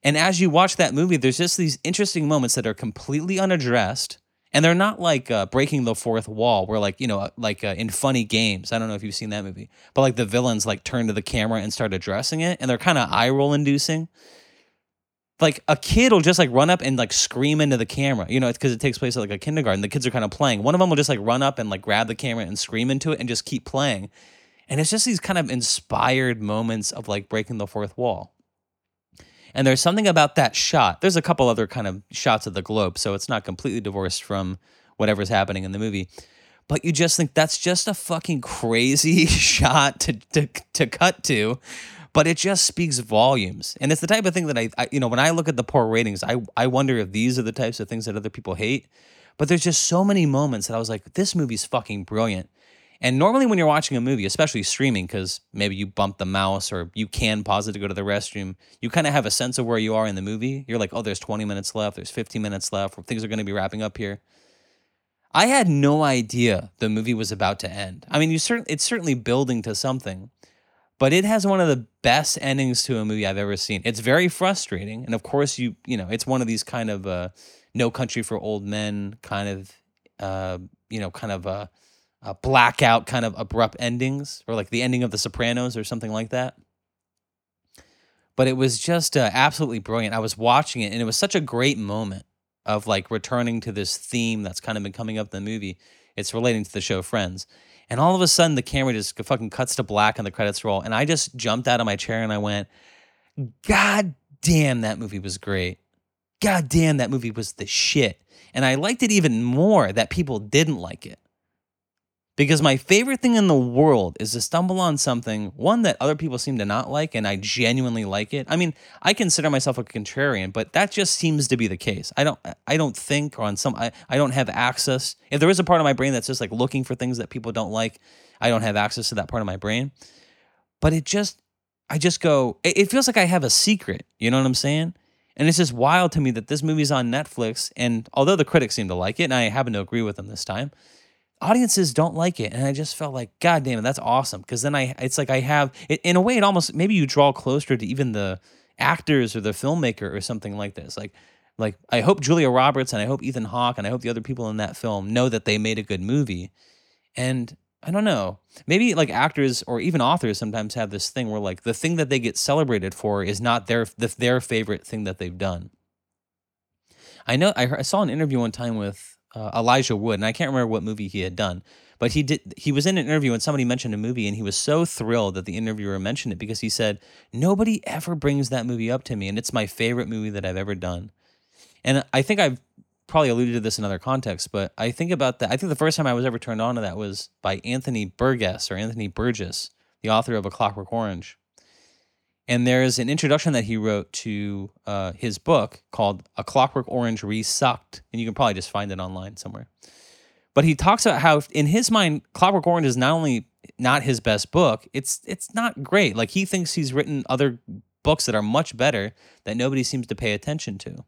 And as you watch that movie, there's just these interesting moments that are completely unaddressed and they're not like uh, breaking the fourth wall where like you know uh, like uh, in funny games i don't know if you've seen that movie but like the villains like turn to the camera and start addressing it and they're kind of eye roll inducing like a kid will just like run up and like scream into the camera you know it's because it takes place at like a kindergarten. The kids are kind of playing. One of them will just like run up and like grab the camera and scream into it and just keep playing. And it's just these kind of inspired moments of like breaking the fourth wall. And there's something about that shot. There's a couple other kind of shots of the globe, so it's not completely divorced from whatever's happening in the movie. But you just think that's just a fucking crazy [laughs] shot to, to, to cut to but it just speaks volumes. And it's the type of thing that I, I, you know, when I look at the poor ratings, I, I wonder if these are the types of things that other people hate. But there's just so many moments that I was like, this movie's fucking brilliant. And normally, when you're watching a movie, especially streaming, because maybe you bump the mouse or you can pause it to go to the restroom, you kind of have a sense of where you are in the movie. You're like, oh, there's 20 minutes left, there's 15 minutes left, things are going to be wrapping up here. I had no idea the movie was about to end. I mean, you certain it's certainly building to something, but it has one of the best endings to a movie I've ever seen. It's very frustrating, and of course, you you know, it's one of these kind of uh, No Country for Old Men kind of uh, you know, kind of a, uh, blackout kind of abrupt endings, or like the ending of The Sopranos or something like that. But it was just uh, absolutely brilliant. I was watching it, and it was such a great moment of like returning to this theme that's kind of been coming up in the movie. It's relating to the show Friends. And all of a sudden, the camera just fucking cuts to black and the credits roll. And I just jumped out of my chair and I went, God damn, that movie was great. God damn, that movie was the shit. And I liked it even more that people didn't like it. Because my favorite thing in the world is to stumble on something, one that other people seem to not like, and I genuinely like it. I mean, I consider myself a contrarian, but that just seems to be the case. I don't I don't think on some I, I don't have access. If there is a part of my brain that's just like looking for things that people don't like, I don't have access to that part of my brain. But it just I just go, it, it feels like I have a secret. You know what I'm saying? And it's just wild to me that this movie's on Netflix. And although the critics seem to like it, and I happen to agree with them this time, audiences don't like it. And I just felt like, God damn it, that's awesome. Because then I, it's like I have, in a way, it almost, maybe you draw closer to even the actors or the filmmaker or something like this. Like, like I hope Julia Roberts and I hope Ethan Hawke and I hope the other people in that film know that they made a good movie. And I don't know. Maybe like actors or even authors sometimes have this thing where like the thing that they get celebrated for is not their the, their favorite thing that they've done. I know I, heard, I saw an interview one time with uh, Elijah Wood, and I can't remember what movie he had done, but he did. He was in an interview and somebody mentioned a movie, and he was so thrilled that the interviewer mentioned it because he said nobody ever brings that movie up to me, and it's my favorite movie that I've ever done. And I think I've probably alluded to this in other contexts, but I think about that. I think the first time I was ever turned on to that was by Anthony Burgess or Anthony Burgess, the author of A Clockwork Orange. And there's an introduction that he wrote to uh, his book called A Clockwork Orange Resucked. And you can probably just find it online somewhere. But he talks about how, in his mind, Clockwork Orange is not only not his best book, it's it's not great. Like he thinks he's written other books that are much better that nobody seems to pay attention to.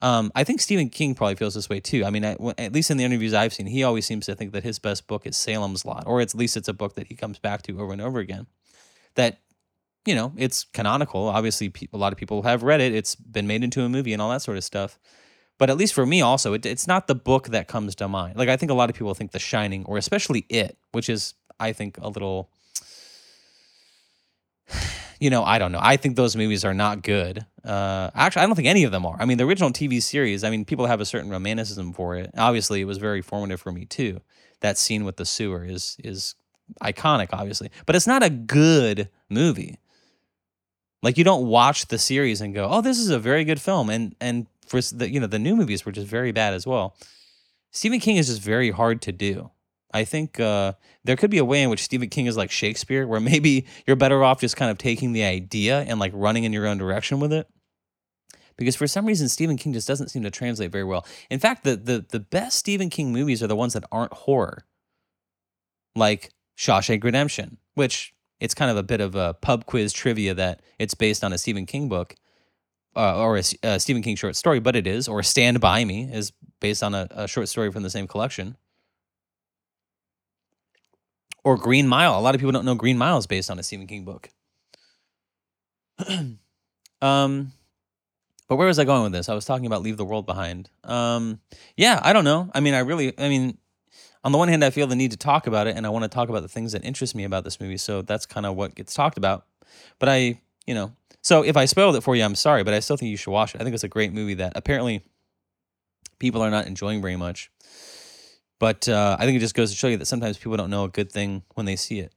Um, I think Stephen King probably feels this way too. I mean, at least in the interviews I've seen, he always seems to think that his best book is Salem's Lot, or at least it's a book that he comes back to over and over again. That, you know, it's canonical. Obviously, a lot of people have read it. It's been made into a movie and all that sort of stuff. But at least for me, also, it, it's not the book that comes to mind. Like I think a lot of people think The Shining, or especially It, which is I think a little [sighs] you know, I don't know. I think those movies are not good. Uh, actually, I don't think any of them are. I mean, the original TV series, I mean, people have a certain romanticism for it. Obviously, it was very formative for me too. That scene with the sewer is is iconic, obviously, but it's not a good movie. Like you don't watch the series and go, "Oh, this is a very good film," and and for the you know the new movies were just very bad as well. Stephen King is just very hard to do. I think uh, there could be a way in which Stephen King is like Shakespeare, where maybe [laughs] you're better off just kind of taking the idea and like running in your own direction with it. Because for some reason, Stephen King just doesn't seem to translate very well. In fact, the the the best Stephen King movies are the ones that aren't horror, like Shawshank Redemption, which it's kind of a bit of a pub quiz trivia that it's based on a Stephen King book. Uh, or a, a, Stephen King short story, but it is, or Stand By Me is based on a, a short story from the same collection or Green Mile. A lot of people don't know Green Mile is based on a Stephen King book. [clears throat] um, but where was I going with this? I was talking about Leave the World Behind. Um, yeah, I don't know. I mean, I really, I mean, on the one hand, I feel the need to talk about it, and I want to talk about the things that interest me about this movie. So that's kind of what gets talked about. But I, you know, so if I spoiled it for you, I'm sorry, but I still think you should watch it. I think it's a great movie that apparently people are not enjoying very much. But uh, I think it just goes to show you that sometimes people don't know a good thing when they see it.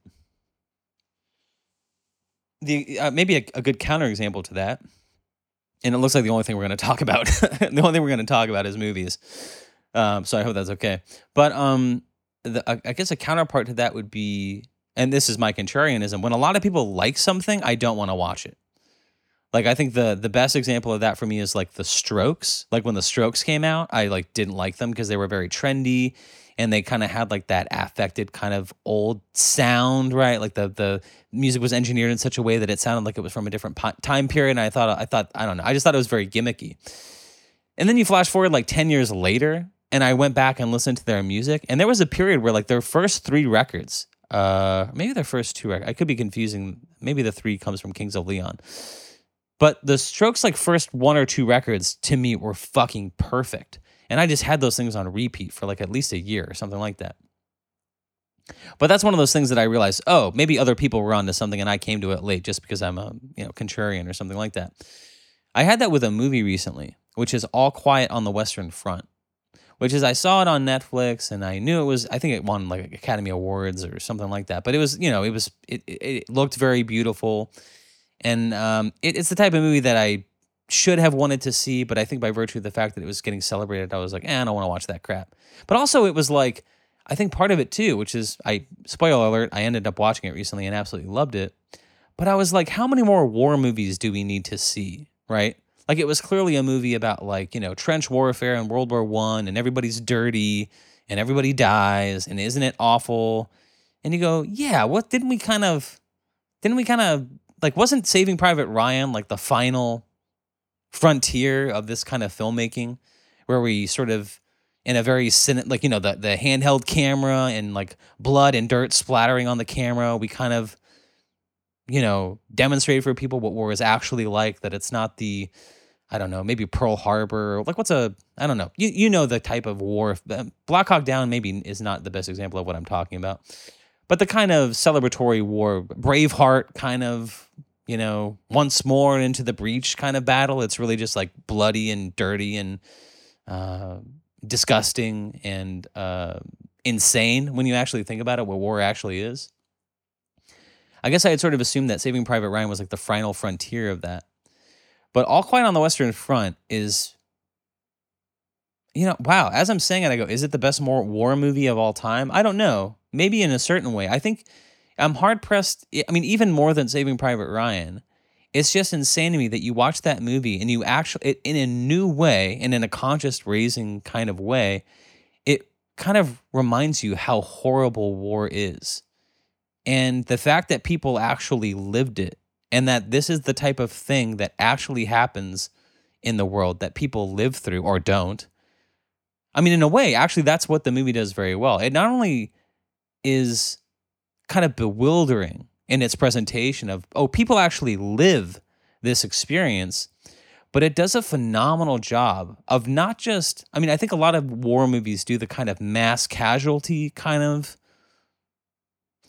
The uh, maybe a, a good counterexample to that, and it looks like the only thing we're going to talk about. [laughs] the only thing we're going to talk about is movies. Um, so I hope that's okay. But um, the, I guess a counterpart to that would be, and this is my contrarianism. When a lot of people like something, I don't want to watch it. Like I think the the best example of that for me is like the Strokes. Like when the Strokes came out, I like didn't like them because they were very trendy and they kind of had like that affected kind of old sound, right? Like the the music was engineered in such a way that it sounded like it was from a different time period. And I thought I thought I don't know. I just thought it was very gimmicky. And then you flash forward like 10 years later and I went back and listened to their music and there was a period where like their first 3 records uh maybe their first two records, I could be confusing. Maybe the 3 comes from Kings of Leon but the Strokes, like first one or two records to me were fucking perfect. And I just had those things on repeat for like at least a year or something like that. But that's one of those things that I realized, oh, maybe other people were onto something and I came to it late just because I'm a, you know, contrarian or something like that. I had that with a movie recently, which is All Quiet on the Western Front, which is I saw it on Netflix and I knew it was I think it won like Academy Awards or something like that. But it was, you know, it was it it looked very beautiful. And um, it, it's the type of movie that I should have wanted to see, but I think by virtue of the fact that it was getting celebrated, I was like, eh, I don't want to watch that crap. But also, it was like, I think part of it too, which is, I spoiler alert, I ended up watching it recently and absolutely loved it. But I was like, how many more war movies do we need to see, right? Like it was clearly a movie about like you know trench warfare in World War One, and everybody's dirty, and everybody dies, and isn't it awful? And you go, yeah, what didn't we kind of, didn't we kind of like wasn't Saving Private Ryan like the final frontier of this kind of filmmaking where we sort of in a very like you know the the handheld camera and like blood and dirt splattering on the camera we kind of you know demonstrate for people what war is actually like that it's not the i don't know maybe pearl harbor like what's a i don't know you, you know the type of war uh, black hawk down maybe is not the best example of what i'm talking about but the kind of celebratory war braveheart kind of you know, once more into the breach kind of battle. It's really just like bloody and dirty and uh, disgusting and uh, insane when you actually think about it, what war actually is. I guess I had sort of assumed that Saving Private Ryan was like the final frontier of that. But All Quiet on the Western Front is, you know, wow. As I'm saying it, I go, is it the best war movie of all time? I don't know. Maybe in a certain way. I think I'm hard pressed. I mean, even more than Saving Private Ryan, it's just insane to me that you watch that movie and you actually, in a new way and in a conscious raising kind of way, it kind of reminds you how horrible war is. And the fact that people actually lived it and that this is the type of thing that actually happens in the world that people live through or don't. I mean, in a way, actually, that's what the movie does very well. It not only is kind of bewildering in its presentation of, oh, people actually live this experience. But it does a phenomenal job of not just, I mean, I think a lot of war movies do the kind of mass casualty kind of.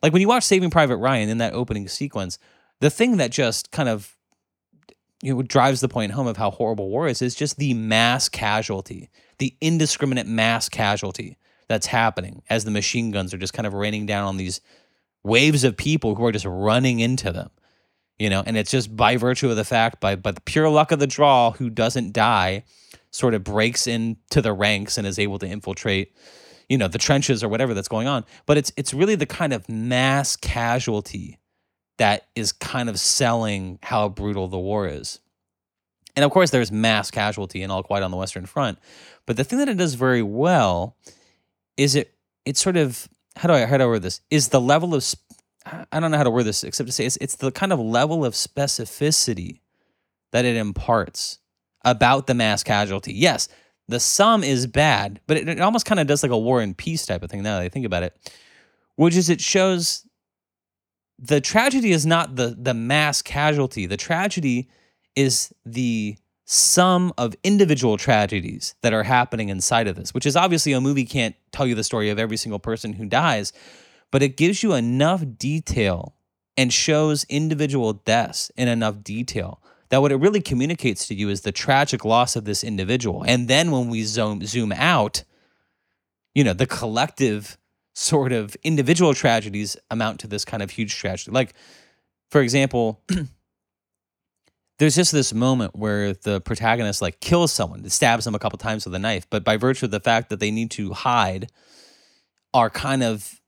Like when you watch Saving Private Ryan in that opening sequence, the thing that just kind of you know, drives the point home of how horrible war is is just the mass casualty, the indiscriminate mass casualty that's happening as the machine guns are just kind of raining down on these waves of people who are just running into them you know? And it's just by virtue of the fact by by the pure luck of the draw who doesn't die sort of breaks into the ranks and is able to infiltrate you know the trenches or whatever that's going on but it's it's really the kind of mass casualty that is kind of selling how brutal the war is and of course there's mass casualty in all quiet on the western front but the thing that it does very well is it it sort of how do I how do I word this? Is the level of I don't know how to word this except to say it's it's the kind of level of specificity that it imparts about the mass casualty. Yes, the sum is bad, but it, it almost kind of does like a war and peace type of thing now that I think about it, which is it shows the tragedy is not the the mass casualty. The tragedy is the sum of individual tragedies that are happening inside of this, which is obviously a movie can't tell you the story of every single person who dies, but it gives you enough detail and shows individual deaths in enough detail that what it really communicates to you is the tragic loss of this individual. And then when we zoom zoom out, you know, the collective sort of individual tragedies amount to this kind of huge tragedy. Like, for example, [clears throat] there's just this moment where the protagonist like kills someone, stabs them a couple times with a knife, but by virtue of the fact that they need to hide, are kind of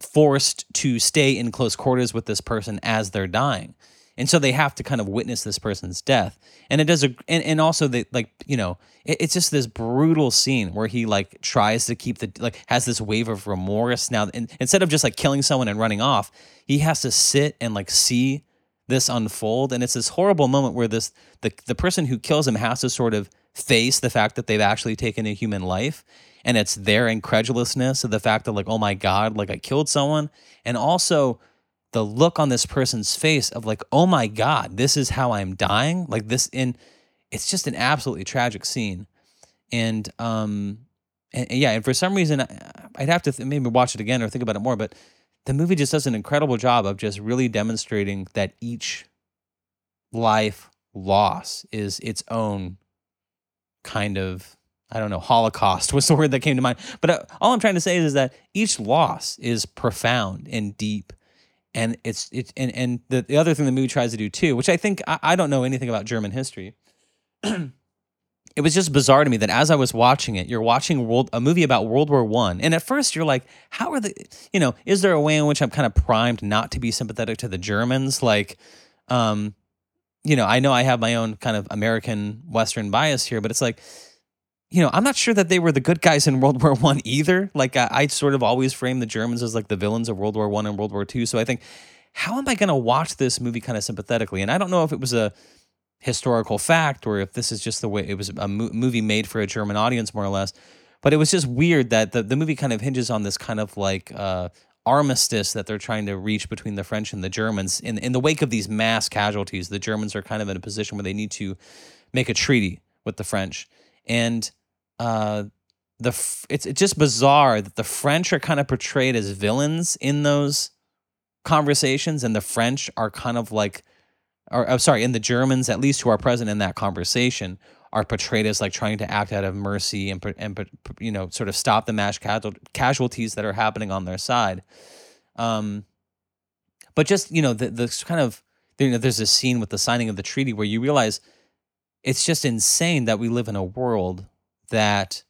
forced to stay in close quarters with this person as they're dying. And so they have to kind of witness this person's death. And it does a and, and also they like, you know, it, it's just this brutal scene where he like tries to keep the like has this wave of remorse. Now and instead of just like killing someone and running off, he has to sit and like see this unfold. And it's this horrible moment where this the the person who kills him has to sort of face the fact that they've actually taken a human life. And it's their incredulousness of the fact that like oh my god like I killed someone. And also the look on this person's face of like oh my god this is how I'm dying like this in it's just an absolutely tragic scene and um and, and yeah, and for some reason, I'd have to th- maybe watch it again or think about it more. But the movie just does an incredible job of just really demonstrating that each life loss is its own kind of I don't know Holocaust [laughs] was the word that came to mind. But uh, all I'm trying to say is, is that each loss is profound and deep, and it's it's and and the, the other thing the movie tries to do too, which I think I, I don't know anything about German history. [clears throat] it was just bizarre to me that as I was watching it, you're watching world a movie about World War One, and at first you're like, how are the you know is there a way in which I'm kind of primed not to be sympathetic to the Germans, like, um, you know I know I have my own kind of American Western bias here, but it's like you know, I'm not sure that they were the good guys in World [laughs] War One either. Like I, I sort of always frame the Germans as like the villains of World War One and World War Two. So I think, how am I going to watch this movie kind of sympathetically? And I don't know if it was a historical fact or if this is just the way it was a mo- movie made for a German audience, more or less. But it was just weird that the, the movie kind of hinges on this kind of like uh, armistice that they're trying to reach between the French and the Germans. In, in the wake of these mass casualties, the Germans are kind of in a position where they need to make a treaty with the French. And uh, the it's it's just bizarre that the French are kind of portrayed as villains in those conversations, and the French are kind of like, or I'm sorry, and the Germans, at least who are present in that conversation, are portrayed as like trying to act out of mercy and and you know sort of stop the mass casualties that are happening on their side. Um, but just you know the the kind of you know there's a scene with the signing of the treaty where you realize it's just insane that we live in a world that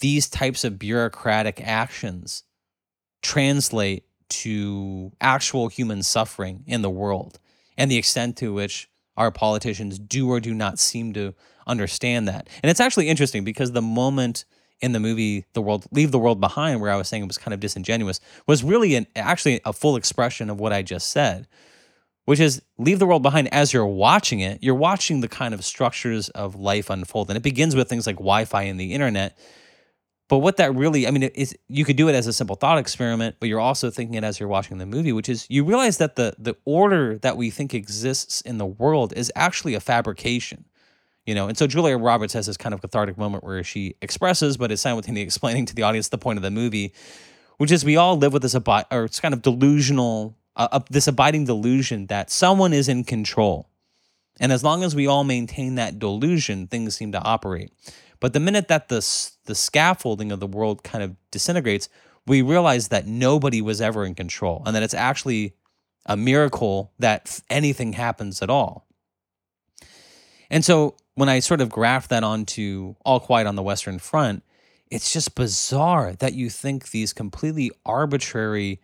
these types of bureaucratic actions translate to actual human suffering in the world and the extent to which our politicians do or do not seem to understand that. And it's actually interesting because the moment in the movie The World Leave the World Behind where I was saying it was kind of disingenuous was really an actually a full expression of what I just said which is leave the world behind as you're watching it. You're watching the kind of structures of life unfold. And it begins with things like Wi Fi and the internet. But what that really, I mean, is you could do it as a simple thought experiment, but you're also thinking it as you're watching the movie, which is you realize that the the order that we think exists in the world is actually a fabrication. You know, and so Julia Roberts has this kind of cathartic moment where she expresses, but is simultaneously [laughs] explaining to the audience the point of the movie, which is we all live with this abi- or it's kind of delusional uh, this abiding delusion that someone is in control. And as long as we all maintain that delusion, things seem to operate. But the minute that the, the scaffolding of the world kind of disintegrates, we realize that nobody was ever in control and that it's actually a miracle that anything happens at all. And so when I sort of graph that onto All Quiet on the Western Front, it's just bizarre that you think these completely arbitrary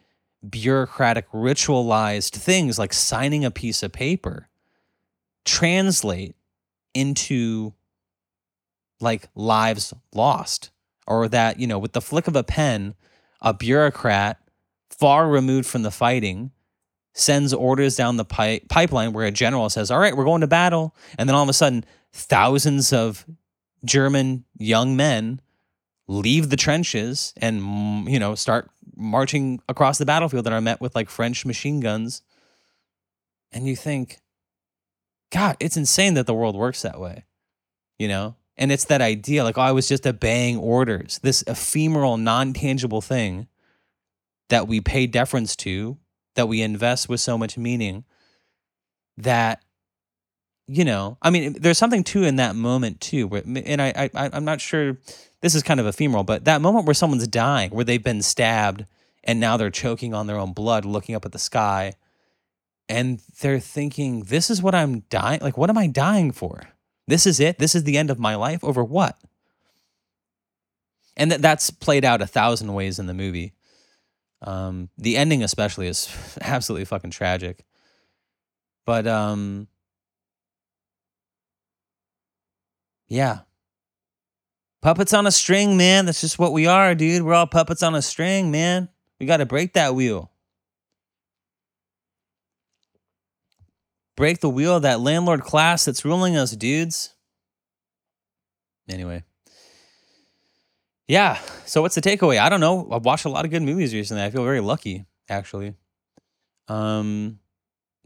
bureaucratic, ritualized things like signing a piece of paper translate into like lives lost. Or that, you know, with the flick of a pen, a bureaucrat far removed from the fighting sends orders down the pi- pipeline where a general says, All right, we're going to battle. And then all of a sudden, thousands of German young men leave the trenches and you know start marching across the battlefield and are met with like French machine guns. And you think, God, it's insane that the world works that way, you know? And it's that idea like, oh, I was just obeying orders, this ephemeral, non tangible thing that we pay deference to, that we invest with so much meaning, that, you know, I mean, there's something too in that moment too, where, and I, I, I'm not sure this is kind of ephemeral, but that moment where someone's dying, where they've been stabbed and now they're choking on their own blood, looking up at the sky, and they're thinking, this is what I'm dying. Like, what am I dying for? This is it. This is the end of my life. Over what? And that that's played out a thousand ways in the movie. Um, the ending, especially, is [laughs] absolutely fucking tragic. But um, yeah, Puppets on a string, man. That's just what we are, dude. We're all puppets on a string, man. We got to break that wheel. Break the wheel of that landlord class that's ruling us, dudes. Anyway. Yeah. So what's the takeaway? I don't know. I've watched a lot of good movies recently. I feel very lucky, actually. Um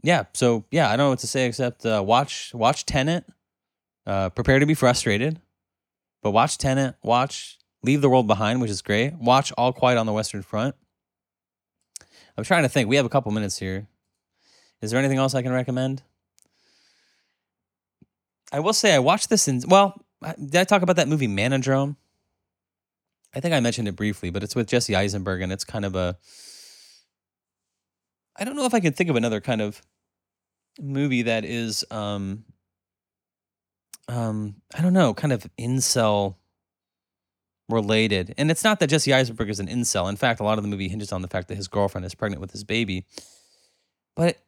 yeah, so yeah, I don't know what to say except uh, watch watch Tenet. Uh prepare to be frustrated. But watch Tenet, watch Leave the World Behind, which is great. Watch All Quiet on the Western Front. I'm trying to think. We have a couple minutes here. Is there anything else I can recommend? I will say I watched this in well, did I talk about that movie Manodrome? I think I mentioned it briefly, but it's with Jesse Eisenberg and it's kind of a I don't know if I can think of another kind of movie that is um um I don't know, kind of incel related. And it's not that Jesse Eisenberg is an incel. In fact, a lot of the movie hinges on the fact that his girlfriend is pregnant with his baby. But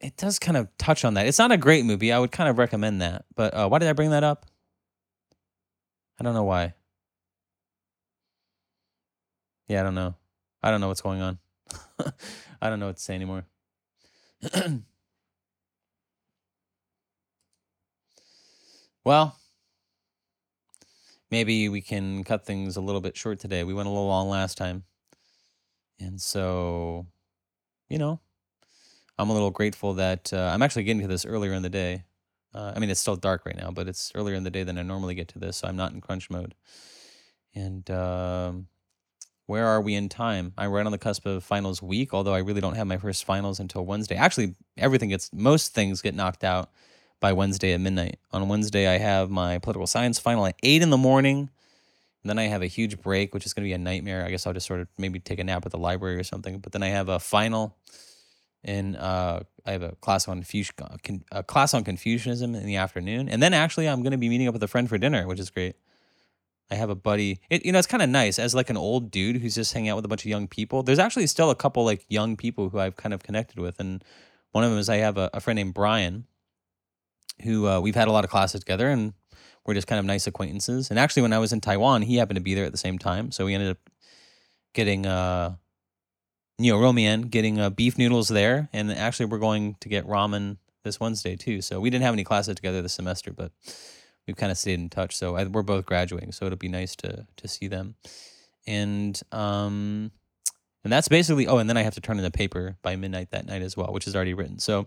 it does kind of touch on that. It's not a great movie. I would kind of recommend that. But uh, why did I bring that up? I don't know why. Yeah, I don't know. I don't know what's going on. [laughs] I don't know what to say anymore. [clears throat] well, maybe we can cut things a little bit short today. We went a little long last time. And so, you know, I'm a little grateful that uh, I'm actually getting to this earlier in the day. Uh, I mean, it's still dark right now, but it's earlier in the day than I normally get to this, so I'm not in crunch mode. And um, where are we in time? I'm right on the cusp of finals week, although I really don't have my first finals until Wednesday. Actually, everything gets most things get knocked out by Wednesday at midnight. On Wednesday, I have my political science final at eight in the morning. And then I have a huge break, which is going to be a nightmare. I guess I'll just sort of maybe take a nap at the library or something. But then I have a final in uh, I have a class on Confucian, a class on Confucianism in the afternoon, and then actually I'm going to be meeting up with a friend for dinner, which is great. I have a buddy. It you know it's kind of nice as like an old dude who's just hanging out with a bunch of young people. There's actually still a couple like young people who I've kind of connected with, and one of them is I have a, a friend named Brian, who uh, we've had a lot of classes together, and we're just kind of nice acquaintances. And actually, when I was in Taiwan, he happened to be there at the same time, so we ended up getting uh, you know, Romian getting uh, beef noodles there, and actually we're going to get ramen this Wednesday too. So we didn't have any classes together this semester, but we've kind of stayed in touch. So I, we're both graduating, so it'll be nice to to see them. And um, and that's basically. Oh, and then I have to turn in the paper by midnight that night as well, which is already written. So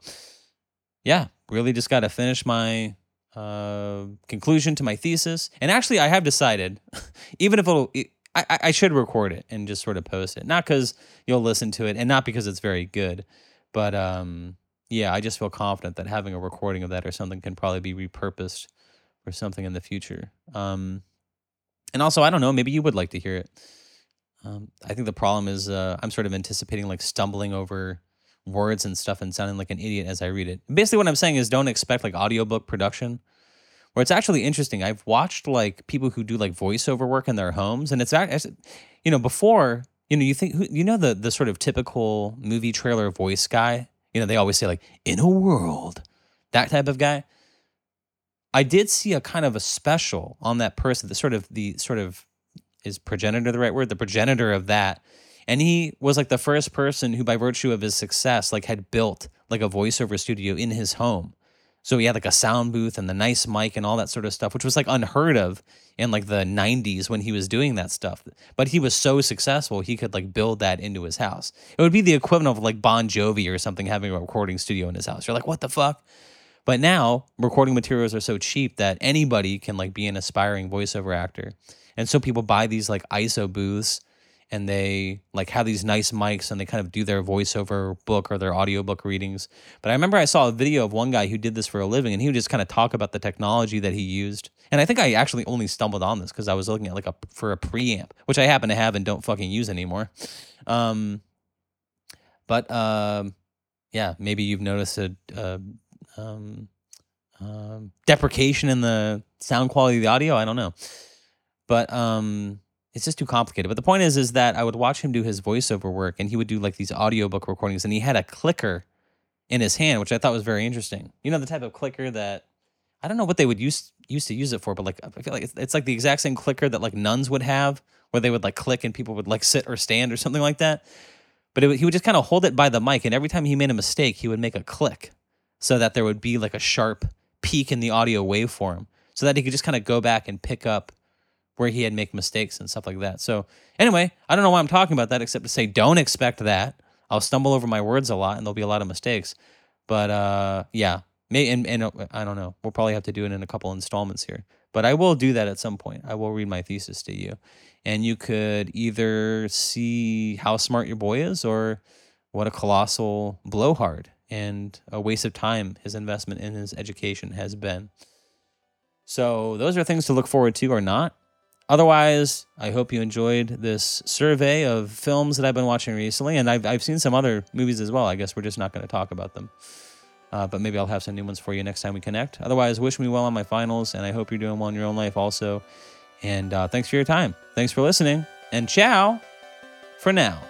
yeah, really just got to finish my uh, conclusion to my thesis. And actually, I have decided, [laughs] even if it'll. It, I, I should record it and just sort of post it. Not because you'll listen to it and not because it's very good, but um, yeah, I just feel confident that having a recording of that or something can probably be repurposed for something in the future. Um, and also, I don't know, maybe you would like to hear it. Um, I think the problem is uh, I'm sort of anticipating like stumbling over words and stuff and sounding like an idiot as I read it. Basically, what I'm saying is don't expect like audiobook production where it's actually interesting. I've watched like people who do like voiceover work in their homes, and it's actually, you know, before you know, you think you know the the sort of typical movie trailer voice guy. You know, they always say like in a world, that type of guy. I did see a kind of a special on that person, the sort of the sort of is progenitor the right word, the progenitor of that. And he was like the first person who, by virtue of his success, like had built like a voiceover studio in his home. So he had like a sound booth and the nice mic and all that sort of stuff, which was like unheard of in like the 90s when he was doing that stuff. But he was so successful, he could like build that into his house. It would be the equivalent of like Bon Jovi or something having a recording studio in his house. You're like, what the fuck? But now recording materials are so cheap that anybody can like be an aspiring voiceover actor. And so people buy these like ISO booths and they like have these nice mics and they kind of do their voiceover book or their audiobook readings. But I remember I saw a video of one guy who did this for a living and he would just kind of talk about the technology that he used. And I think I actually only stumbled on this because I was looking at like a for a preamp, which I happen to have and don't fucking use anymore. Um, but um, yeah, maybe you've noticed a, a um, um, deprecation in the sound quality of the audio. I don't know, but um, it's just too complicated. But the point is, is that I would watch him do his voiceover work, and he would do like these audiobook recordings, and he had a clicker in his hand, which I thought was very interesting. You know, the type of clicker that I don't know what they would use used to use it for, but like I feel like it's, it's like the exact same clicker that like nuns would have, where they would like click and people would like sit or stand or something like that. But it, he would just kind of hold it by the mic, and every time he made a mistake, he would make a click, so that there would be like a sharp peak in the audio waveform, so that he could just kind of go back and pick up where he had make mistakes and stuff like that. So anyway, I don't know why I'm talking about that except to say don't expect that. I'll stumble over my words a lot and there'll be a lot of mistakes. But uh, yeah, May and, and uh, I don't know. We'll probably have to do it in a couple installments here, but I will do that at some point. I will read my thesis to you, and you could either see how smart your boy is or what a colossal blowhard and a waste of time his investment in his education has been. So those are things to look forward to or not. Otherwise, I hope you enjoyed this survey of films that I've been watching recently, and I've I've seen some other movies as well. I guess we're just not going to talk about them. Uh, but maybe I'll have some new ones for you next time we connect. Otherwise, wish me well on my finals, and I hope you're doing well in your own life also. And uh, thanks for your time. Thanks for listening, and ciao for now.